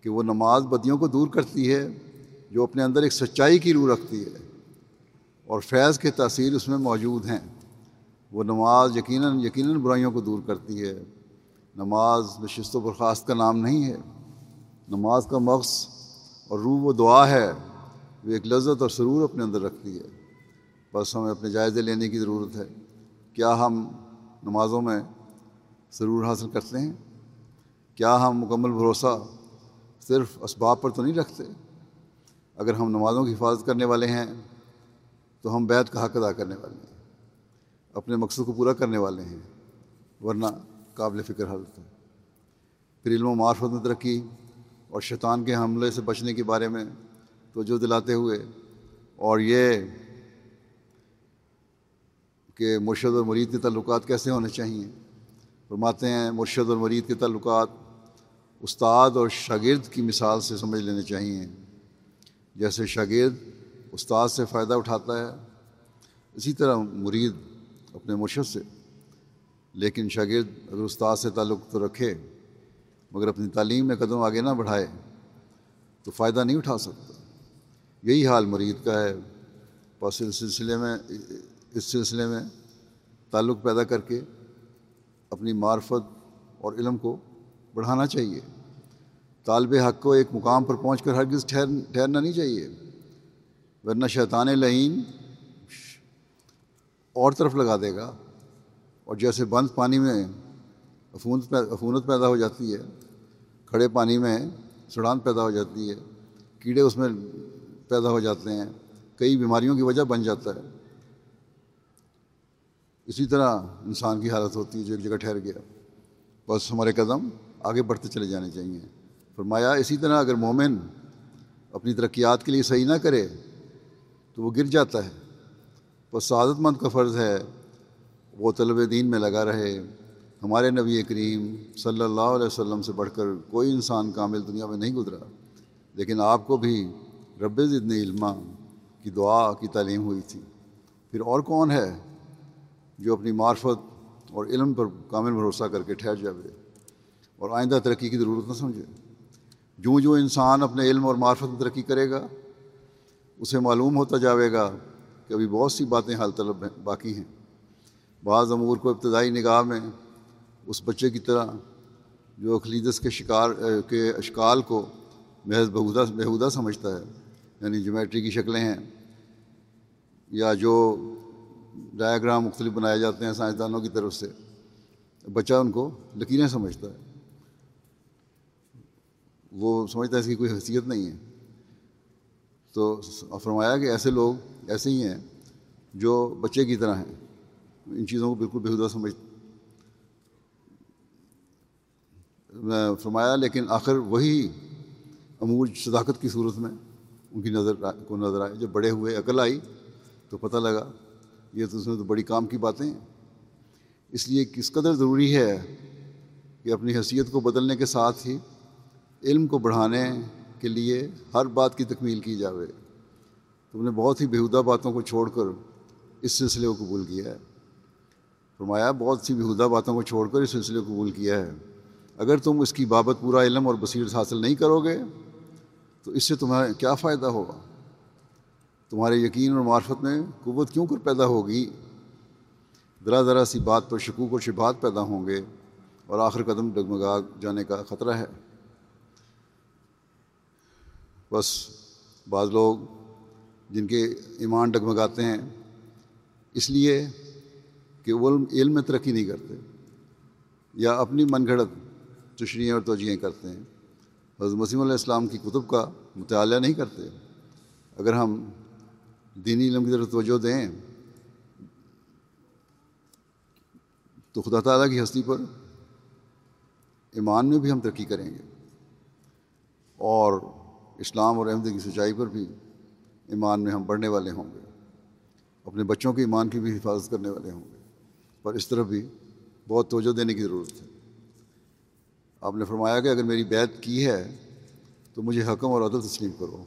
S1: کہ وہ نماز بدیوں کو دور کرتی ہے، جو اپنے اندر ایک سچائی کی روح رکھتی ہے۔ اور فیض کے تاثیر اس میں موجود ہیں۔ وہ نماز یقیناً یقیناً برائیوں کو دور کرتی ہے۔ نماز نشست و برخاست کا نام نہیں ہے۔ نماز کا مغز اور روح وہ دعا ہے۔ وہ ایک لذت اور سرور اپنے اندر رکھتی ہے۔ بس ہمیں اپنے جائزے لینے کی ضرورت ہے۔ کیا ہم نمازوں میں سرور حاصل کرتے ہیں؟ کیا ہم مکمل بھروسہ صرف اسباب پر تو نہیں رکھتے؟ اگر ہم نمازوں کی حفاظت کرنے والے ہیں، تو ہم بیت کا حق ادا کرنے والے ہیں۔ اپنے مقصد کو پورا کرنے والے ہیں، ورنہ قابل فکر حالت ہے پھر علم و معرفت میں ترقی اور شیطان کے حملے سے بچنے کے بارے میں توجہ دلاتے ہوئے اور یہ کہ مرشد اور مرید کے تعلقات کیسے ہونے چاہیے فرماتے ہیں مرشد اور مرید کے تعلقات استاد اور شاگرد کی مثال سے سمجھ لینے چاہیے جیسے شاگرد استاد سے فائدہ اٹھاتا ہے، اسی طرح مرید اپنے مرشد سے۔ لیکن شاگرد اگر استاد سے تعلق تو رکھے، مگر اپنی تعلیم میں قدم آگے نہ بڑھائے، تو فائدہ نہیں اٹھا سکتا۔ یہی حال مرید کا ہے۔ بس اس سلسلے میں، اس سلسلے میں تعلق پیدا کر کے اپنی معرفت اور علم کو بڑھانا چاہیے۔ طالب حق کو ایک مقام پر پہنچ کر ہرگز ٹھہر، ٹھہرنا نہیں چاہیے۔ ورنہ شیطان لعین اور طرف لگا دے گا۔ اور جیسے بند پانی میں افونت افونت پیدا ہو جاتی ہے، کھڑے پانی میں سڑان پیدا ہو جاتی ہے، کیڑے اس میں پیدا ہو جاتے ہیں، کئی بیماریوں کی وجہ بن جاتا ہے۔ اسی طرح انسان کی حالت ہوتی ہے جو ایک جگہ ٹھہر گیا۔ بس ہمارے قدم آگے بڑھتے چلے جانے چاہیے۔ فرمایا، اسی طرح اگر مومن اپنی ترقیات کے لیے صحیح نہ کرے تو وہ گر جاتا ہے۔ بس سعادت مند کا فرض ہے، وہ طلب دین میں لگا رہے۔ ہمارے نبی کریم صلی اللہ علیہ وسلم سے بڑھ کر کوئی انسان کامل دنیا میں نہیں گزرا، لیکن آپ کو بھی رب ضدن علما کی دعا کی تعلیم ہوئی تھی۔ پھر اور کون ہے جو اپنی معرفت اور علم پر کامل بھروسہ کر کے ٹھہر جائے اور آئندہ ترقی کی ضرورت نہ سمجھے؟ جو جو انسان اپنے علم اور معرفت میں ترقی کرے گا، اسے معلوم ہوتا جاوے گا کہ ابھی بہت سی باتیں حال طلب باقی ہیں۔ بعض امور کو ابتدائی نگاہ میں اس بچے کی طرح جو اخلیدس کے شکار، کے اشکال کو محض بہودہ بہودہ سمجھتا ہے۔ یعنی جومیٹری کی شکلیں ہیں، یا جو ڈایاگرام مختلف بنائے جاتے ہیں سائنسدانوں کی طرف سے، بچہ ان کو لکیریں سمجھتا ہے۔ وہ سمجھتا ہے اس کی کوئی حیثیت نہیں ہے۔ تو فرمایا کہ ایسے لوگ ایسے ہی ہیں جو بچے کی طرح ہیں۔ ان چیزوں کو بالکل بےحدہ سمجھ۔ فرمایا لیکن آخر وہی امور صداقت کی صورت میں ان کی نظر کو نظر آئے۔ جب بڑے ہوئے، عقل آئی تو پتہ لگا، یہ تو اس میں تو بڑی کام کی باتیں ہیں۔ اس لیے کس قدر ضروری ہے کہ اپنی حیثیت کو بدلنے کے ساتھ ہی علم کو بڑھانے کے لیے ہر بات کی تکمیل کی جاوے۔ تم نے بہت ہی بےحدہ باتوں کو چھوڑ کر اس سلسلے کو قبول کیا ہے۔ فرمایا، بہت سی بےحدہ باتوں کو چھوڑ کر اس سلسلے کو قبول کیا ہے۔ اگر تم اس کی بابت پورا علم اور بصیرت حاصل نہیں کرو گے تو اس سے تمہارا کیا فائدہ ہوگا؟ تمہارے یقین اور معرفت میں قوت کیوں کر پیدا ہوگی؟ ذرا ذرا سی بات پر شکوک اور شبات پیدا ہوں گے اور آخر قدم ڈگمگا جانے کا خطرہ ہے۔ بس بعض لوگ جن کے ایمان ڈگمگاتے ہیں، اس لیے کہ وہ علم میں ترقی نہیں کرتے یا اپنی من گھڑت تشریحیں اور توجہیں کرتے ہیں۔ حضرت مسیم علیہ السلام کی کتب کا مطالعہ نہیں کرتے۔ اگر ہم دینی علم کی طرف توجہ دیں، تو خدا تعالیٰ کی ہستی پر ایمان میں بھی ہم ترقی کریں گے۔ اور اسلام اور احمد کی سچائی پر بھی ایمان میں ہم بڑھنے والے ہوں گے۔ اپنے بچوں کے ایمان کی بھی حفاظت کرنے والے ہوں گے۔ پر اس طرف بھی بہت توجہ دینے کی ضرورت ہے۔ آپ نے فرمایا کہ اگر میری بیت کی ہے تو مجھے حکم اور عدل تسلیم کرو۔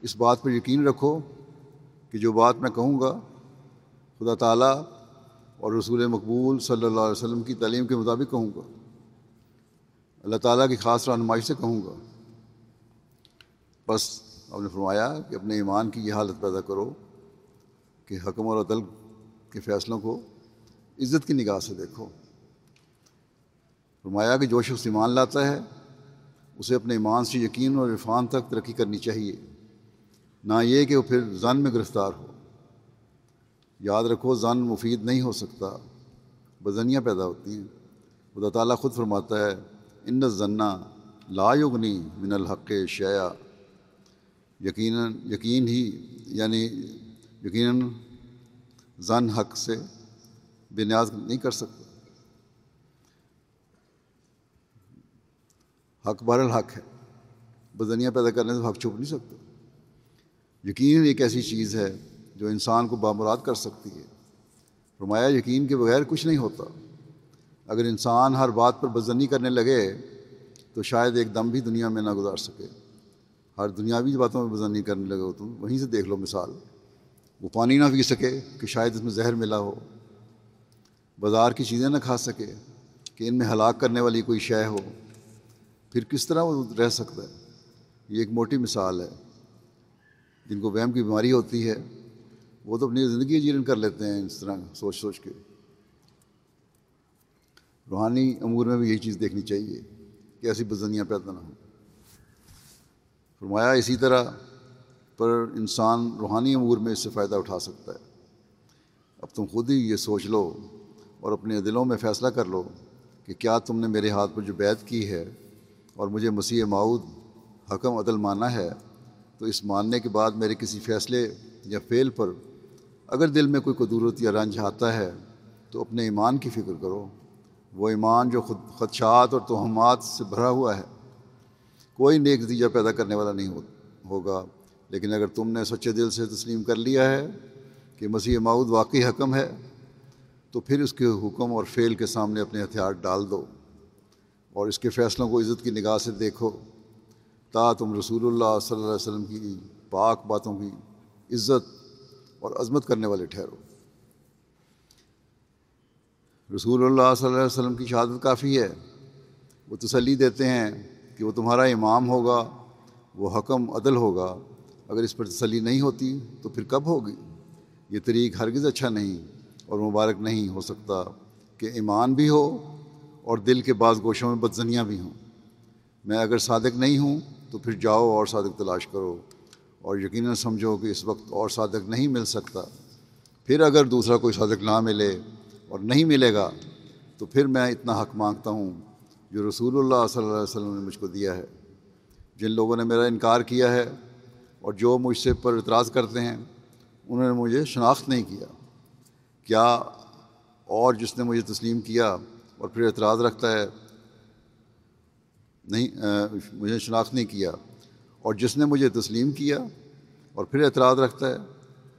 S1: اس بات پر یقین رکھو کہ جو بات میں کہوں گا، خدا تعالیٰ اور رسول مقبول صلی اللہ علیہ وسلم کی تعلیم کے مطابق کہوں گا۔ اللہ تعالیٰ کی خاص رہنمائی سے کہوں گا۔ بس آپ نے فرمایا کہ اپنے ایمان کی یہ حالت پیدا کرو کہ حکم اور عدل کے فیصلوں کو عزت کی نگاہ سے دیکھو۔ فرمایا کہ جو شخص ایمان لاتا ہے، اسے اپنے ایمان سے یقین اور عرفان تک ترقی کرنی چاہیے۔ نہ یہ کہ وہ پھر زن میں گرفتار ہو۔ یاد رکھو، زن مفید نہیں ہو سکتا۔ بزنیاں پیدا ہوتی ہیں۔ خدا تعالیٰ خود فرماتا ہے، ان ضنا لا یغنی من الحق شیا یقیناً، یقین ہی یعنی یقیناً زن حق سے بے نیاز نہیں کر سکتا۔ حق بہر الحق ہے۔ بدنیاں پیدا کرنے سے حق چھپ نہیں سکتا یقین ایک ایسی چیز ہے جو انسان کو بامراد کر سکتی ہے۔ فرمایا، یقین کے بغیر کچھ نہیں ہوتا۔ اگر انسان ہر بات پر بزنی کرنے لگے، تو شاید ایک دم بھی دنیا میں نہ گزار سکے۔ ہر دنیاوی باتوں میں بزنی کرنے لگے ہو تم۔ وہیں سے دیکھ لو مثال۔ وہ پانی نہ پی سکے کہ شاید اس میں زہر ملا ہو۔ بازار کی چیزیں نہ کھا سکے کہ ان میں ہلاک کرنے والی کوئی شے ہو۔ پھر کس طرح وہ رہ سکتا ہے؟ یہ ایک موٹی مثال ہے۔ جن کو وہم کی بیماری ہوتی ہے، وہ تو اپنی زندگی جیرن کر لیتے ہیں اس طرح، سوچ سوچ کے۔ روحانی امور میں بھی یہی چیز دیکھنی چاہیے کہ ایسی بزنیاں پیدا نہ ہوں۔ فرمایا، اسی طرح پر انسان روحانی امور میں اس سے فائدہ اٹھا سکتا ہے۔ اب تم خود ہی یہ سوچ لو اور اپنے دلوں میں فیصلہ کر لو کہ کیا تم نے میرے ہاتھ پر جو بیت کی ہے اور مجھے مسیح معود حکم عدل مانا ہے، تو اس ماننے کے بعد میرے کسی فیصلے یا فعل پر اگر دل میں کوئی قدورت یا رنج آتا ہے، تو اپنے ایمان کی فکر کرو۔ وہ ایمان جو خود خدشات اور توہمات سے بھرا ہوا ہے، کوئی نیک نتیجہ پیدا کرنے والا نہیں ہوگا۔ لیکن اگر تم نے سچے دل سے تسلیم کر لیا ہے کہ مسیح معود واقعی حکم ہے، تو پھر اس کے حکم اور فعل کے سامنے اپنے ہتھیار ڈال دو۔ اور اس کے فیصلوں کو عزت کی نگاہ سے دیکھو۔ تا تم رسول اللہ صلی اللہ علیہ وسلم کی پاک باتوں کی عزت اور عظمت کرنے والے ٹھہرو۔ رسول اللہ صلی اللہ علیہ وسلم کی شہادت کافی ہے۔ وہ تسلی دیتے ہیں کہ وہ تمہارا امام ہوگا، وہ حکم عدل ہوگا۔ اگر اس پر تسلی نہیں ہوتی تو پھر کب ہوگی؟ یہ طریق ہرگز اچھا نہیں اور مبارک نہیں ہو سکتا کہ ایمان بھی ہو اور دل کے بعض گوشوں میں بدزنیاں بھی ہوں۔ میں اگر صادق نہیں ہوں تو پھر جاؤ اور صادق تلاش کرو اور یقیناً سمجھو کہ اس وقت اور صادق نہیں مل سکتا۔ پھر اگر دوسرا کوئی صادق نہ ملے اور نہیں ملے گا تو پھر میں اتنا حق مانگتا ہوں جو رسول اللہ صلی اللہ علیہ وسلم نے مجھ کو دیا ہے۔ جن لوگوں نے میرا انکار کیا ہے اور جو مجھ سے پر اعتراض کرتے ہیں، انہوں نے مجھے شناخت نہیں کیا۔ کیا اور جس نے مجھے تسلیم کیا اور پھر اعتراض رکھتا ہے، نہیں مجھے شناخت نہیں کیا۔ اور جس نے مجھے تسلیم کیا اور پھر اعتراض رکھتا ہے،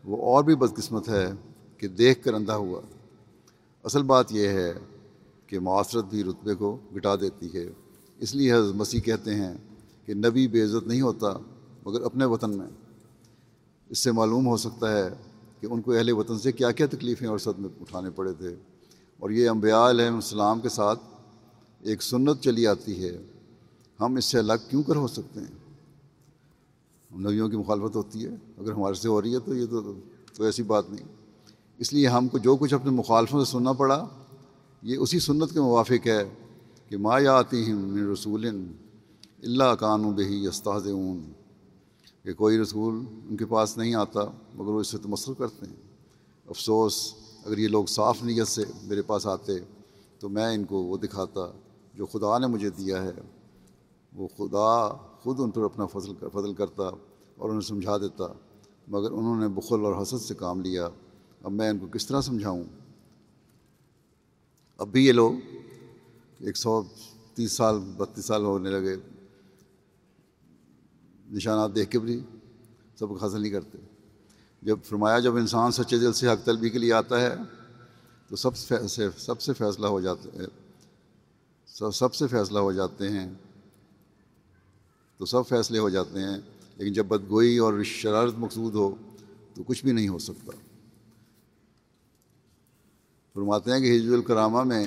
S1: وہ اور بھی بدقسمت ہے کہ دیکھ کر اندھا ہوا۔ اصل بات یہ ہے کہ معاشرت بھی رتبے کو گٹا دیتی ہے۔ اس لیے حضرت مسیح کہتے ہیں کہ نبی بے عزت نہیں ہوتا مگر اپنے وطن میں۔ اس سے معلوم ہو سکتا ہے کہ ان کو اہل وطن سے کیا کیا تکلیفیں اور صدمے اٹھانے پڑے تھے۔ اور یہ انبیاء علیہ السلام کے ساتھ ایک سنت چلی آتی ہے، ہم اس سے الگ کیوں کر ہو سکتے ہیں؟ نبیوں کی مخالفت ہوتی ہے، اگر ہمارے سے ہو رہی ہے تو یہ تو تو ایسی بات نہیں۔ اس لیے ہم کو جو کچھ اپنے مخالفوں سے سننا پڑا، یہ اسی سنت کے موافق ہے کہ ما یاتی من رسول اللہ قانو بہی استاذ اون کہ کوئی رسول ان کے پاس نہیں آتا، مگر وہ اس سے تمسر کرتے ہیں۔ افسوس اگر یہ لوگ صاف نیت سے میرے پاس آتے تو میں ان کو وہ دکھاتا جو خدا نے مجھے دیا ہے۔ وہ خدا خود ان پر اپنا فضل فضل کرتا اور انہیں سمجھا دیتا۔ مگر انہوں نے بخل اور حسد سے کام لیا۔ اب میں ان کو کس طرح سمجھاؤں؟ اب بھی یہ لوگ ایک سو تیس سال، بتیس سال ہونے لگے۔ نشانات دیکھ کے بھی سب حاصل نہیں کرتے۔ جب فرمایا جب انسان سچے دل سے حق طلبی کے لیے آتا ہے، تو سب سے سب سے فیصلہ ہو جاتے ہیں سب سے فیصلہ ہو جاتے ہیں۔ تو سب فیصلے ہو جاتے ہیں، لیکن جب بدگوئی اور شرارت مقصود ہو، تو کچھ بھی نہیں ہو سکتا۔ فرماتے ہیں کہ حجب الکرامہ میں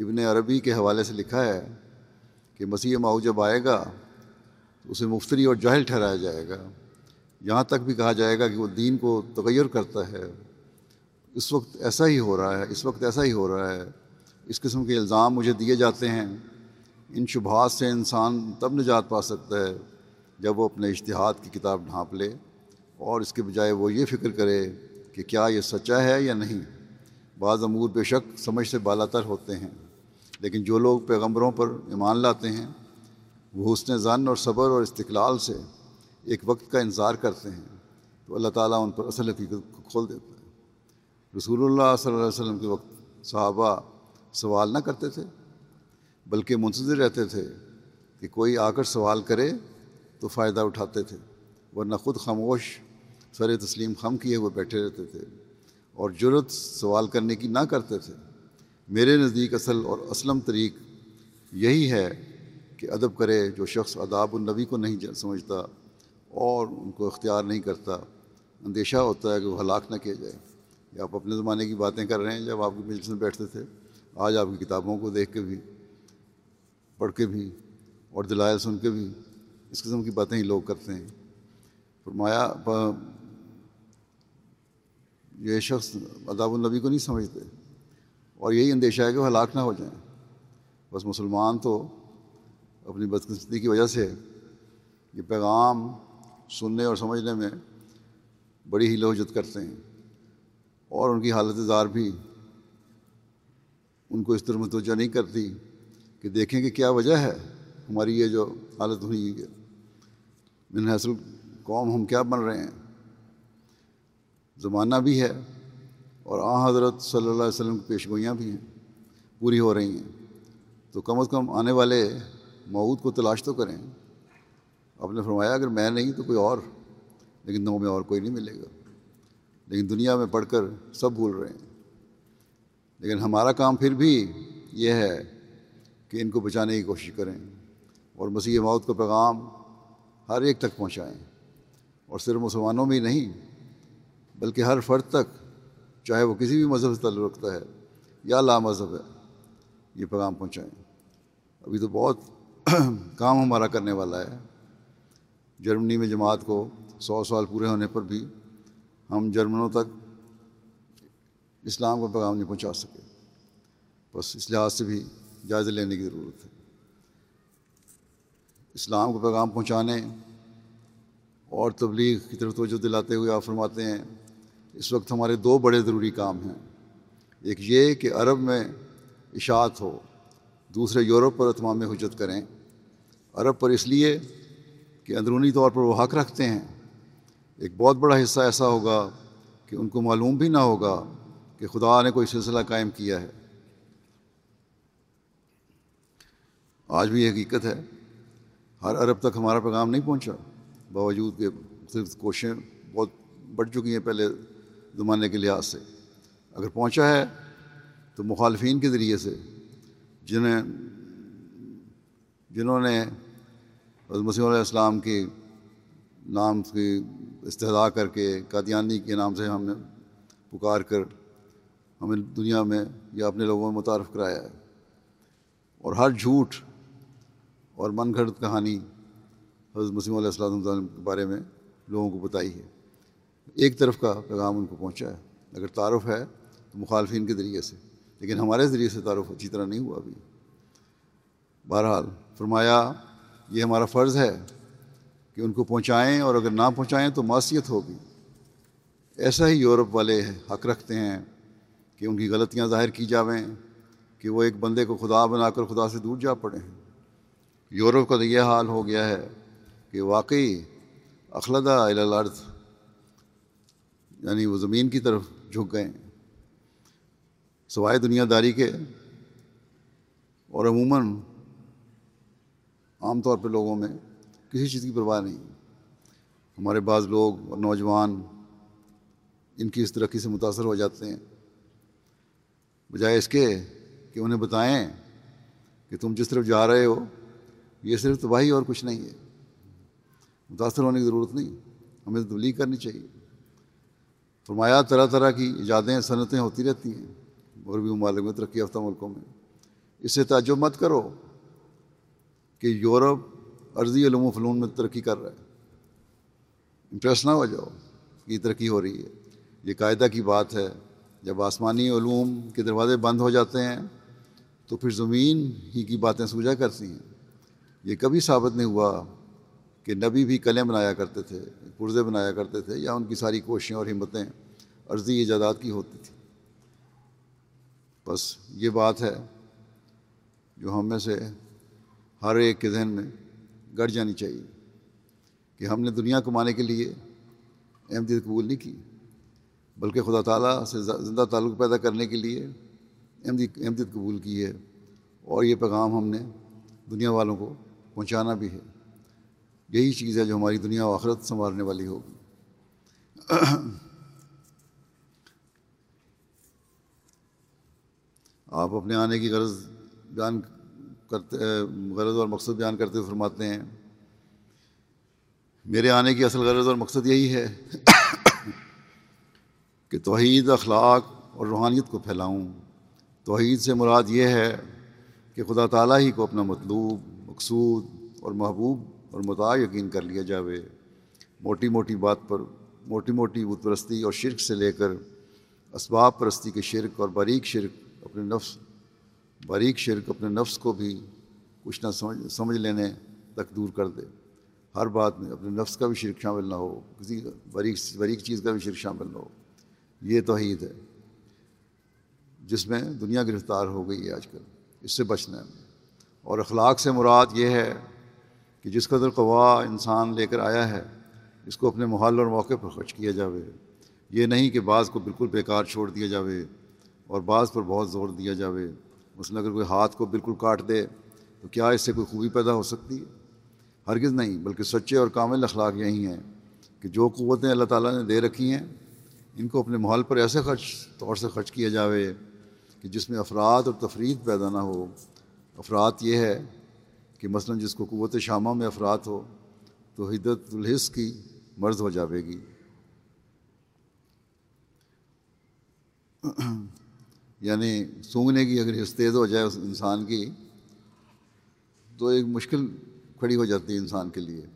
S1: ابن عربی کے حوالے سے لکھا ہے کہ مسیح ماؤ جب آئے گا، تو اسے مفتری اور جاہل ٹھہرایا جائے گا۔ یہاں تک بھی کہا جائے گا کہ وہ دین کو تغیر کرتا ہے۔ اس وقت ایسا ہی ہو رہا ہے، اس وقت ایسا ہی ہو رہا ہے۔ اس قسم کے الزام مجھے دیے جاتے ہیں۔ ان شبہات سے انسان تب نجات پا سکتا ہے جب وہ اپنے اشتہاد کی کتاب ڈھانپ لے اور اس کے بجائے وہ یہ فکر کرے کہ کیا یہ سچا ہے یا نہیں۔ بعض امور بے شک سمجھ سے بالا تر ہوتے ہیں، لیکن جو لوگ پیغمبروں پر ایمان لاتے ہیں، وہ حسن زن اور صبر اور استقلال سے ایک وقت کا انتظار کرتے ہیں تو اللہ تعالیٰ ان پر اصل حقیقت کو کھول دیتا ہے۔ رسول اللہ صلی اللہ علیہ وسلم کے وقت صحابہ سوال نہ کرتے تھے، بلکہ منتظر رہتے تھے کہ کوئی آ کر سوال کرے تو فائدہ اٹھاتے تھے۔ ورنہ خود خاموش، سر تسلیم خم کیے ہوئے بیٹھے رہتے تھے اور جرت سوال کرنے کی نہ کرتے تھے۔ میرے نزدیک اصل اور اسلم طریق یہی ہے کہ ادب کرے جو شخص اداب النبی کو نہیں سمجھتا۔ اور ان کو اختیار نہیں کرتا، اندیشہ ہوتا ہے کہ وہ ہلاک نہ کیا جائے یا آپ اپنے زمانے کی باتیں کر رہے ہیں، جب آپ کے مجلس میں بیٹھتے تھے، آج آپ کی کتابوں کو دیکھ کے بھی، پڑھ کے بھی، اور دلائل سن کے بھی اس قسم کی باتیں ہی لوگ کرتے ہیں۔ فرمایا یہ شخص اداب النبی کو نہیں سمجھتے، اور یہی اندیشہ ہے کہ وہ ہلاک نہ ہو جائیں۔ بس مسلمان تو اپنی بدقسمتی کی وجہ سے یہ پیغام سننے اور سمجھنے میں بڑی ہی لوجت کرتے ہیں اور ان کی حالت زار بھی ان کو اس طرح متوجہ نہیں کرتی کہ دیکھیں کہ کیا وجہ ہے ہماری یہ جو حالت ہوئی ہے من حاصل قوم ہم کیا بن رہے ہیں؟ زمانہ بھی ہے اور آ حضرت صلی اللہ علیہ وسلم کی پیش گوئیاں بھی ہیں، پوری ہو رہی ہیں۔ تو کم از کم آنے والے مود کو تلاش تو کریں۔ آپ نے فرمایا اگر میں نہیں تو کوئی اور، لیکن نو میں اور کوئی نہیں ملے گا۔ لیکن دنیا میں پڑھ کر سب بھول رہے ہیں۔ لیکن ہمارا کام پھر بھی یہ ہے کہ ان کو بچانے کی کوشش کریں اور مسیح موت کا پیغام ہر ایک تک پہنچائیں۔ اور صرف مسلمانوں میں ہی نہیں، بلکہ ہر فرد تک، چاہے وہ کسی بھی مذہب سے تعلق رکھتا ہے یا لا مذہب ہے، یہ پیغام پہنچائیں۔ ابھی تو بہت کام ہمارا کرنے والا ہے۔ جرمنی میں جماعت کو سو سال پورے ہونے پر بھی ہم جرمنوں تک اسلام کا پیغام نہیں پہنچا سکے۔ بس اس لحاظ سے بھی جائزہ لینے کی ضرورت ہے۔ اسلام کو پیغام پہنچانے اور تبلیغ کی طرف توجہ دلاتے ہوئے آپ فرماتے ہیں، اس وقت ہمارے دو بڑے ضروری کام ہیں۔ ایک یہ کہ عرب میں اشاعت ہو، دوسرے یورپ پر اتمام حجت کریں۔ عرب پر اس لیے کہ اندرونی طور پر وہ حق رکھتے ہیں۔ ایک بہت بڑا حصہ ایسا ہوگا کہ ان کو معلوم بھی نہ ہوگا کہ خدا نے کوئی سلسلہ قائم کیا ہے۔ آج بھی یہ حقیقت ہے۔ ہر عرب تک ہمارا پیغام نہیں پہنچا۔ باوجود کہ صرف کوششیں بہت بڑھ چکی ہیں پہلے زمانے کے لحاظ سے۔ اگر پہنچا ہے تو مخالفین کے ذریعے سے، جنہیں جنہوں نے مسیح علیہ السلام کی نام کی استدا کر کے قادیانی کے نام سے ہم نے پکار کر ہمیں دنیا میں یا اپنے لوگوں میں متعارف کرایا ہے۔ اور ہر جھوٹ اور من گھڑت کہانی حضرت مسیم علیہ السلام کے بارے میں لوگوں کو بتائی ہے۔ ایک طرف کا پیغام ان کو پہنچا ہے۔ اگر تعارف ہے تو مخالفین کے ذریعے سے، لیکن ہمارے ذریعے سے تعارف اچھی طرح نہیں ہوا ابھی۔ بہرحال فرمایا یہ ہمارا فرض ہے کہ ان کو پہنچائیں اور اگر نہ پہنچائیں تو معاشیت ہوگی۔ ایسا ہی یورپ والے حق رکھتے ہیں کہ ان کی غلطیاں ظاہر کی جاویں، کہ وہ ایک بندے کو خدا بنا کر خدا سے دور جا پڑے ہیں۔ یورپ کا تو یہ حال ہو گیا ہے کہ واقعی اخلدہ الارض یعنی وہ زمین کی طرف جھک گئے۔ سوائے دنیا داری کے، اور عموماً عام طور پہ لوگوں میں کسی چیز کی پرواہ نہیں۔ ہمارے بعض لوگ اور نوجوان ان کی اس ترقی سے متاثر ہو جاتے ہیں۔ بجائے اس کے کہ انہیں بتائیں کہ تم جس طرف جا رہے ہو، یہ صرف تباہی اور کچھ نہیں ہے۔ متاثر ہونے کی ضرورت نہیں، ہمیں تبلیغ کرنی چاہیے۔ فرمایا، طرح طرح کی ایجادیں، صنعتیں ہوتی رہتی ہیں، اور بھی ممالک میں ترقی یافتہ ملکوں میں۔ اس سے تعجب مت کرو۔ کہ یورپ عرضی علوم و فنون میں ترقی کر رہا ہے۔ امپریس نہ ہو جاؤ یہ ترقی ہو رہی ہے۔ یہ قاعدہ کی بات ہے۔ جب آسمانی علوم کے دروازے بند ہو جاتے ہیں تو پھر زمین ہی کی باتیں سوجا کرتی ہیں۔ یہ کبھی ثابت نہیں ہوا کہ نبی بھی کلیں بنایا کرتے تھے پرزے بنایا کرتے تھے یا ان کی ساری کوششیں اور ہمتیں عرضی ایجادات کی ہوتی تھیں۔ بس یہ بات ہے جو ہم میں سے ہر ایک کے ذہن میں گڑ جانی چاہیے کہ ہم نے دنیا کمانے کے لیے احمدیت قبول نہیں کی، بلکہ خدا تعالیٰ سے زندہ تعلق پیدا کرنے کے لیے احمدی، احمدیت قبول کی ہے اور یہ پیغام ہم نے دنیا والوں کو پہنچانا بھی ہے۔ یہی چیز ہے جو ہماری دنیا و آخرت سنوارنے والی ہوگی۔ آپ اپنے آنے کی غرض بیان کرتے غرض اور مقصد بیان کرتے ہوئے فرماتے ہیں، میرے آنے کی اصل غرض اور مقصد یہی ہے کہ توحید اخلاق اور روحانیت کو پھیلاؤں۔ توحید سے مراد یہ ہے کہ خدا تعالیٰ ہی کو اپنا مطلوب، مقصود اور محبوب اور متع یقین کر لیا جاوے۔ موٹی موٹی بات پر، موٹی موٹی بت پرستی اور شرک سے لے کر اسباب پرستی کے شرک اور باریک شرک اپنے نفس باریک شرک اپنے نفس کو بھی کچھ نہ سمجھ سمجھ لینے تک دور کر دے۔ ہر بات میں اپنے نفس کا بھی شرک شامل نہ ہو، کسی باریک باریک چیز کا بھی شرک شامل نہ ہو۔ یہ توحید ہے۔ جس میں دنیا گرفتار ہو گئی ہے آج کل، اس سے بچنا ہے۔ اور اخلاق سے مراد یہ ہے کہ جس قدر قوا انسان لے کر آیا ہے، اس کو اپنے محل اور موقع پر خرچ کیا جاوے۔ یہ نہیں کہ بعض کو بالکل بیکار چھوڑ دیا جاوے اور بعض پر بہت زور دیا جاوے۔ مثلاً اگر کوئی ہاتھ کو بالکل کاٹ دے تو کیا اس سے کوئی خوبی پیدا ہو سکتی ہے؟ ہرگز نہیں، بلکہ سچے اور کامل اخلاق یہی ہیں کہ جو قوتیں اللہ تعالیٰ نے دے رکھی ہیں، ان کو اپنے محل پر ایسے خرچ، طور سے خرچ کیا جاوے کہ جس میں افراد اور تفریح پیدا نہ ہو۔ افراد یہ ہے کہ مثلا جس کو قوت شامہ میں افراد ہو تو حدت الحص کی مرض ہو جاوے گی۔ یعنی سونگنے کی اگر حص تیز ہو جائے اس انسان کی، تو ایک مشکل کھڑی ہو جاتی ہے انسان کے لیے۔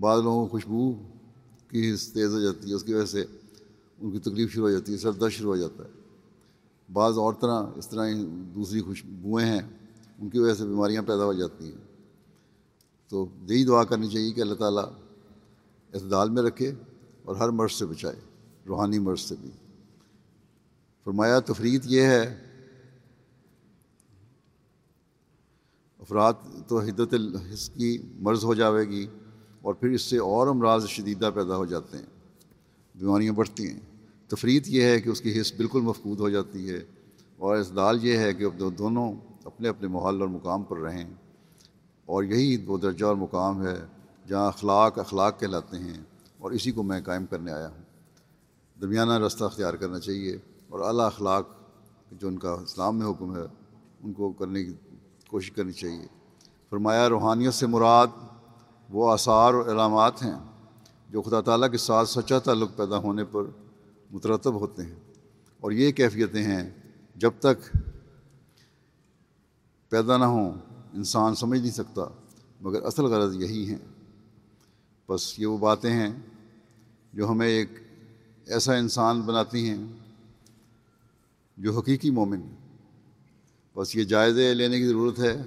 S1: بعض لوگوں کو خوشبو کی حص تیز ہو جاتی ہے، اس کی وجہ سے ان کی تکلیف شروع ہو جاتی ہے، سر درد شروع ہو جاتا ہے۔ بعض اور طرح اس طرح دوسری خوشبوئیں ہیں، ان کی وجہ سے بیماریاں پیدا ہو جاتی ہیں۔ تو یہی دعا کرنی چاہیے کہ اللہ تعالیٰ اعتدال میں رکھے اور ہر مرض سے بچائے، روحانی مرض سے بھی۔ فرمایا تفریح یہ ہے، افراد تو حدت الحص کی مرض ہو جاوے گی اور پھر اس سے اور امراض شدیدہ پیدا ہو جاتے ہیں، بیماریاں بڑھتی ہیں۔ تفریح یہ ہے کہ اس کی حص بالکل مفقود ہو جاتی ہے اور اعتدال یہ ہے کہ اب دونوں اپنے اپنے محل اور مقام پر رہیں۔ اور یہی وہ درجہ اور مقام ہے جہاں اخلاق اخلاق کہلاتے ہیں اور اسی کو میں قائم کرنے آیا ہوں۔ درمیانہ رستہ اختیار کرنا چاہیے۔ اور اعلیٰ اخلاق جو ان کا اسلام میں حکم ہے، ان کو کرنے کی کوشش کرنی چاہیے۔ فرمایا، روحانیت سے مراد وہ آثار اور علامات ہیں جو خدا تعالیٰ کے ساتھ سچا تعلق پیدا ہونے پر مترتب ہوتے ہیں۔ اور یہ کیفیتیں ہیں، جب تک پیدا نہ ہوں، انسان سمجھ نہیں سکتا، مگر اصل غرض یہی ہیں۔ بس یہ وہ باتیں ہیں جو ہمیں ایک ایسا انسان بناتی ہیں جو حقیقی مومن بس یہ جائزے لینے کی ضرورت ہے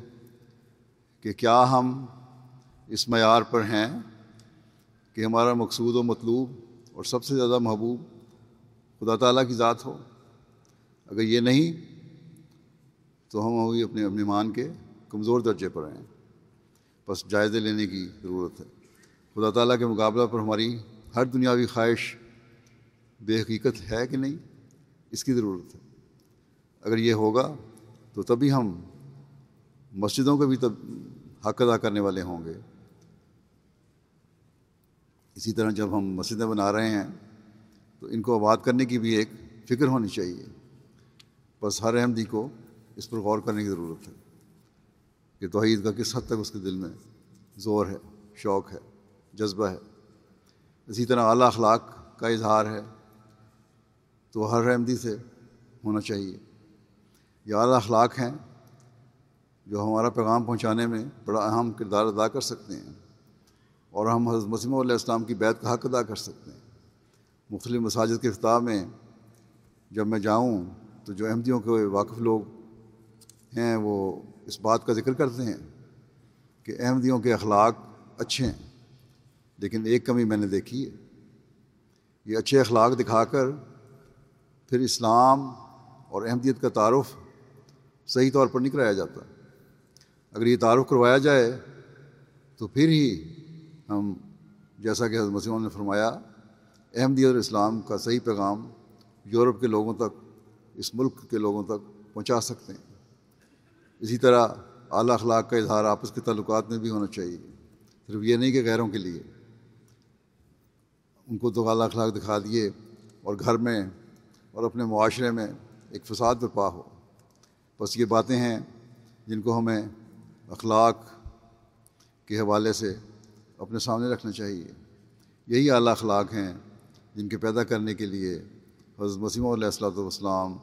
S1: کہ کیا ہم اس معیار پر ہیں کہ ہمارا مقصود و مطلوب اور سب سے زیادہ محبوب خدا تعالیٰ کی ذات ہو۔ اگر یہ نہیں، تو ہم ہوگی اپنے اپنے مان کے کمزور درجے پر ہیں۔ بس جائزے لینے کی ضرورت ہے۔ خدا تعالیٰ کے مقابلہ پر ہماری ہر دنیاوی خواہش بے حقیقت ہے کہ نہیں، اس کی ضرورت ہے۔ اگر یہ ہوگا تو تبھی ہم مسجدوں کے بھی تب حق ادا کرنے والے ہوں گے۔ اسی طرح جب ہم مسجدیں بنا رہے ہیں تو ان کو آباد کرنے کی بھی ایک فکر ہونی چاہیے۔ بس ہر احمدی کو اس پر غور کرنے کی ضرورت ہے کہ توحید کا کس حد تک اس کے دل میں زور ہے، شوق ہے، جذبہ ہے۔ اسی طرح اعلیٰ اخلاق کا اظہار ہے تو ہر احمدی سے ہونا چاہیے۔ یہ اعلیٰ اخلاق ہیں جو ہمارا پیغام پہنچانے میں بڑا اہم کردار ادا کر سکتے ہیں اور ہم حضرت مسلم علیہ السلام کی بیت کا حق ادا کر سکتے ہیں۔ مختلف مساجد کے خطاب میں جب میں جاؤں تو جو احمدیوں کے واقف لوگ ہیں وہ اس بات کا ذکر کرتے ہیں کہ احمدیوں کے اخلاق اچھے ہیں، لیکن ایک کمی میں نے دیکھی ہے۔ یہ اچھے اخلاق دکھا کر پھر اسلام اور احمدیت کا تعارف صحیح طور پر نہیں کرایا جاتا۔ اگر یہ تعارف کروایا جائے تو پھر ہی ہم جیسا کہ حضرت مسیحوں نے فرمایا، احمدیت اور اسلام کا صحیح پیغام یورپ کے لوگوں تک، اس ملک کے لوگوں تک پہنچا سکتے ہیں۔ اسی طرح اعلیٰ اخلاق کا اظہار آپس کے تعلقات میں بھی ہونا چاہیے۔ صرف یہ نہیں کہ غیروں کے لیے۔ ان کو تو اعلیٰ اخلاق دکھا دیے اور گھر میں اور اپنے معاشرے میں ایک فساد برپا ہو۔ بس یہ باتیں ہیں جن کو ہمیں اخلاق کے حوالے سے اپنے سامنے رکھنا چاہیے۔ یہی اعلیٰ اخلاق ہیں جن کے پیدا کرنے کے لیے حضرت مسیم علیہ السلاۃ والسلام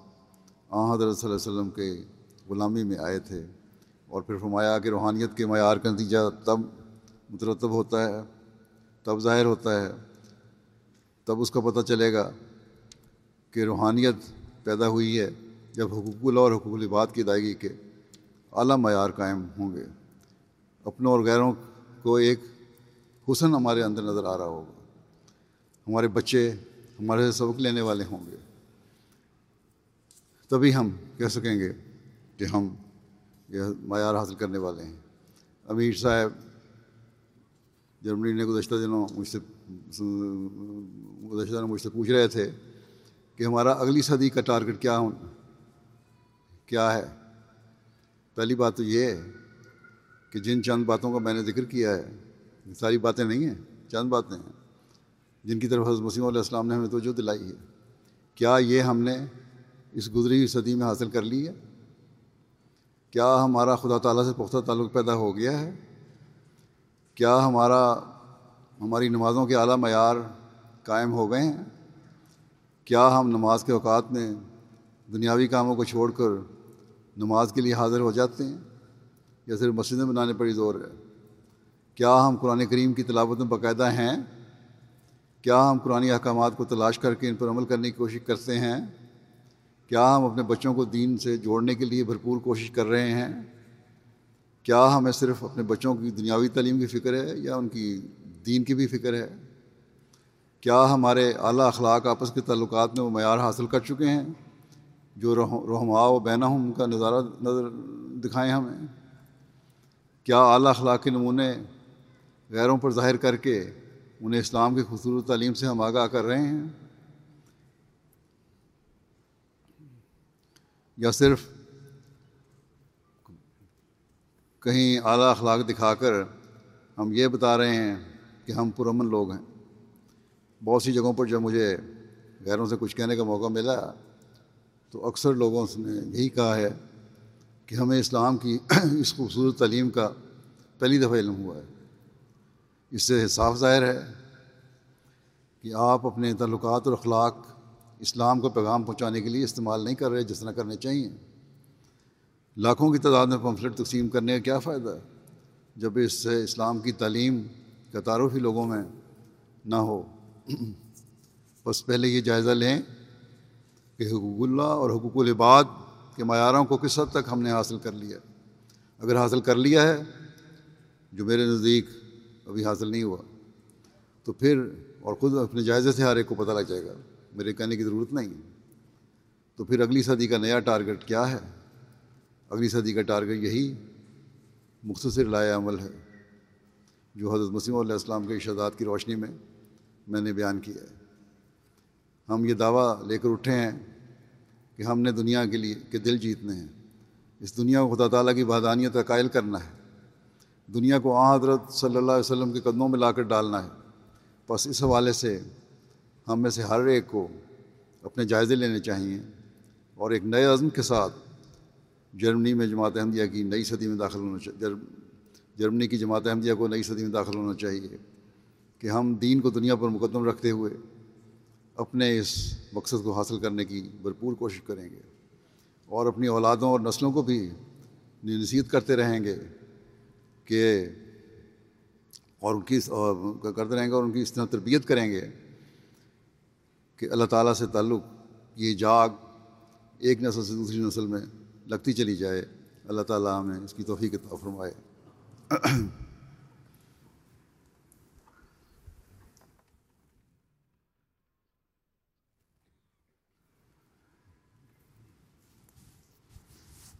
S1: آ حضرت صلی اللہ علیہ وسلم کے غلامی میں آئے تھے اور پھر فرمایا کہ روحانیت کے معیار کا نتیجہ تب مترتب ہوتا ہے، تب ظاہر ہوتا ہے، تب اس کا پتہ چلے گا کہ روحانیت پیدا ہوئی ہے۔ جب حقوق اللہ اور حقوق العباد کی ادائیگی کے اعلیٰ معیار قائم ہوں گے اپنوں اور غیروں کو ایک حسن ہمارے اندر نظر آ رہا ہوگا۔ ہمارے بچے ہمارے سے سبق لینے والے ہوں گے۔ تبھی ہم کہہ سکیں گے کہ ہم یہ معیار حاصل کرنے والے ہیں۔ امیر صاحب، جرمنی نے گزشتہ دنوں مجھ سے، گزشتہ دنوں مجھ سے پوچھ رہے تھے کہ ہمارا اگلی صدی کا ٹارگٹ کیا ہوں؟ کیا ہے؟ پہلی بات تو یہ ہے کہ جن چند باتوں کا میں نے ذکر کیا ہے ساری باتیں نہیں ہیں، چند باتیں ہیں۔ جن کی طرف حضرت مسیم علیہ السلام نے ہمیں توجہ دلائی ہے۔ کیا یہ ہم نے اس گزری ہوئی صدی میں حاصل کر لی ہے؟ کیا ہمارا خدا تعالیٰ سے پختہ تعلق پیدا ہو گیا ہے؟ کیا ہمارا، ہماری نمازوں کے اعلیٰ معیار قائم ہو گئے ہیں؟ کیا ہم نماز کے اوقات میں دنیاوی کاموں کو چھوڑ کر نماز کے لیے حاضر ہو جاتے ہیں یا صرف مسجدیں بنانے پر ہی زور ہے؟ کیا ہم قرآن کریم کی تلاوت میں باقاعدہ ہیں؟ کیا ہم قرآن احکامات کو تلاش کر کے ان پر عمل کرنے کی کوشش کرتے ہیں؟ کیا ہم اپنے بچوں کو دین سے جوڑنے کے لیے بھرپور کوشش کر رہے ہیں؟ کیا ہمیں صرف اپنے بچوں کی دنیاوی تعلیم کی فکر ہے یا ان کی دین کی بھی فکر ہے؟ کیا ہمارے اعلیٰ اخلاق آپس کے تعلقات میں وہ معیار حاصل کر چکے ہیں؟ جو رحما و بینا ہوں کا نظارہ نظر دکھائیں ہمیں، کیا اعلیٰ اخلاق کے نمونے غیروں پر ظاہر کر کے انہیں اسلام کی خصوصی تعلیم سے ہم آگاہ کر رہے ہیں؟ یا صرف کہیں اعلیٰ اخلاق دکھا کر ہم یہ بتا رہے ہیں کہ ہم پرامن لوگ ہیں؟ بہت سی جگہوں پر جب مجھے غیروں سے کچھ کہنے کا موقع ملا تو اکثر لوگوں نے یہی کہا ہے کہ ہمیں اسلام کی اس خوبصورت تعلیم کا پہلی دفعہ علم ہوا ہے۔ اس سے صاف ظاہر ہے کہ آپ اپنے تعلقات اور اخلاق اسلام کو پیغام پہنچانے کے لیے استعمال نہیں کر رہے جس طرح کرنے چاہیے۔ لاکھوں کی تعداد میں پمفلٹ تقسیم کرنے کا کیا فائدہ؟ ہے جب اس سے اسلام کی تعلیم کا تعارف ہی لوگوں میں نہ ہو۔ بس پہلے یہ جائزہ لیں۔ کہ حقوق اللہ اور حقوق العباد کے معیاروں کو کس حد تک ہم نے حاصل کر لیا اگر حاصل کر لیا ہے، جو میرے نزدیک ابھی حاصل نہیں ہوا، تو پھر اور خود اپنے جائزے سے ہر ایک کو پتہ لگ جائے گا، میرے کہنے کی ضرورت نہیں تو پھر اگلی صدی کا نیا ٹارگٹ کیا ہے؟ اگلی صدی کا ٹارگٹ یہی مختصر لائے عمل ہے، جو حضرت مسیم علیہ السلام کے ارشادات کی روشنی میں میں نے بیان کیا ہے۔ ہم یہ دعویٰ لے کر اٹھے ہیں کہ ہم نے دنیا کے لیے کے دل جیتنے ہیں۔ اس دنیا کو خدا تعالیٰ کی بادانیت کا قائل کرنا ہے۔ دنیا کو آ حضرت صلی اللہ علیہ وسلم کے قدموں میں لا کر ڈالنا ہے۔ بس اس حوالے سے ہم میں سے ہر ایک کو اپنے جائزے لینے چاہیے اور ایک نئے عزم کے ساتھ جرمنی میں جماعت احمدیہ کی نئی صدی میں داخل ہونا چاہیے۔ جرمنی کی جماعت احمدیہ کو نئی صدی میں داخل ہونا چاہیے کہ ہم دین کو دنیا پر مقدم رکھتے ہوئے اپنے اس مقصد کو حاصل کرنے کی بھرپور کوشش کریں گے اور اپنی اولادوں اور نسلوں کو بھی نصیحت کرتے رہیں گے کہ اور ان کی کرتے رہیں گے اور ان کی اس طرح تربیت کریں گے کہ اللہ تعالیٰ سے تعلق یہ جاگ ایک نسل سے دوسری نسل میں لگتی چلی جائے۔ اللہ تعالیٰ ہمیں اس کی توفیق عطا فرمائے۔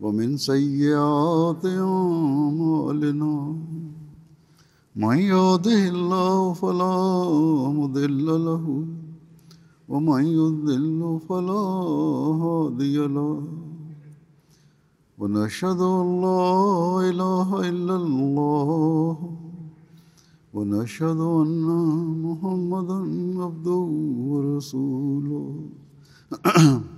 S1: ومن سيئات أعمالنا من يهده الله فلا مضل له ومن يضلل فلا هادي له. ونشهد أن لا إله إلا الله ونشهد أن محمدا عبده ورسوله.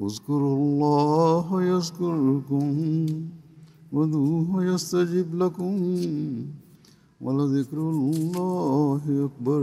S1: اذكروا الله يذكركم ودوه يستجب لكم ولذكر الله أكبر.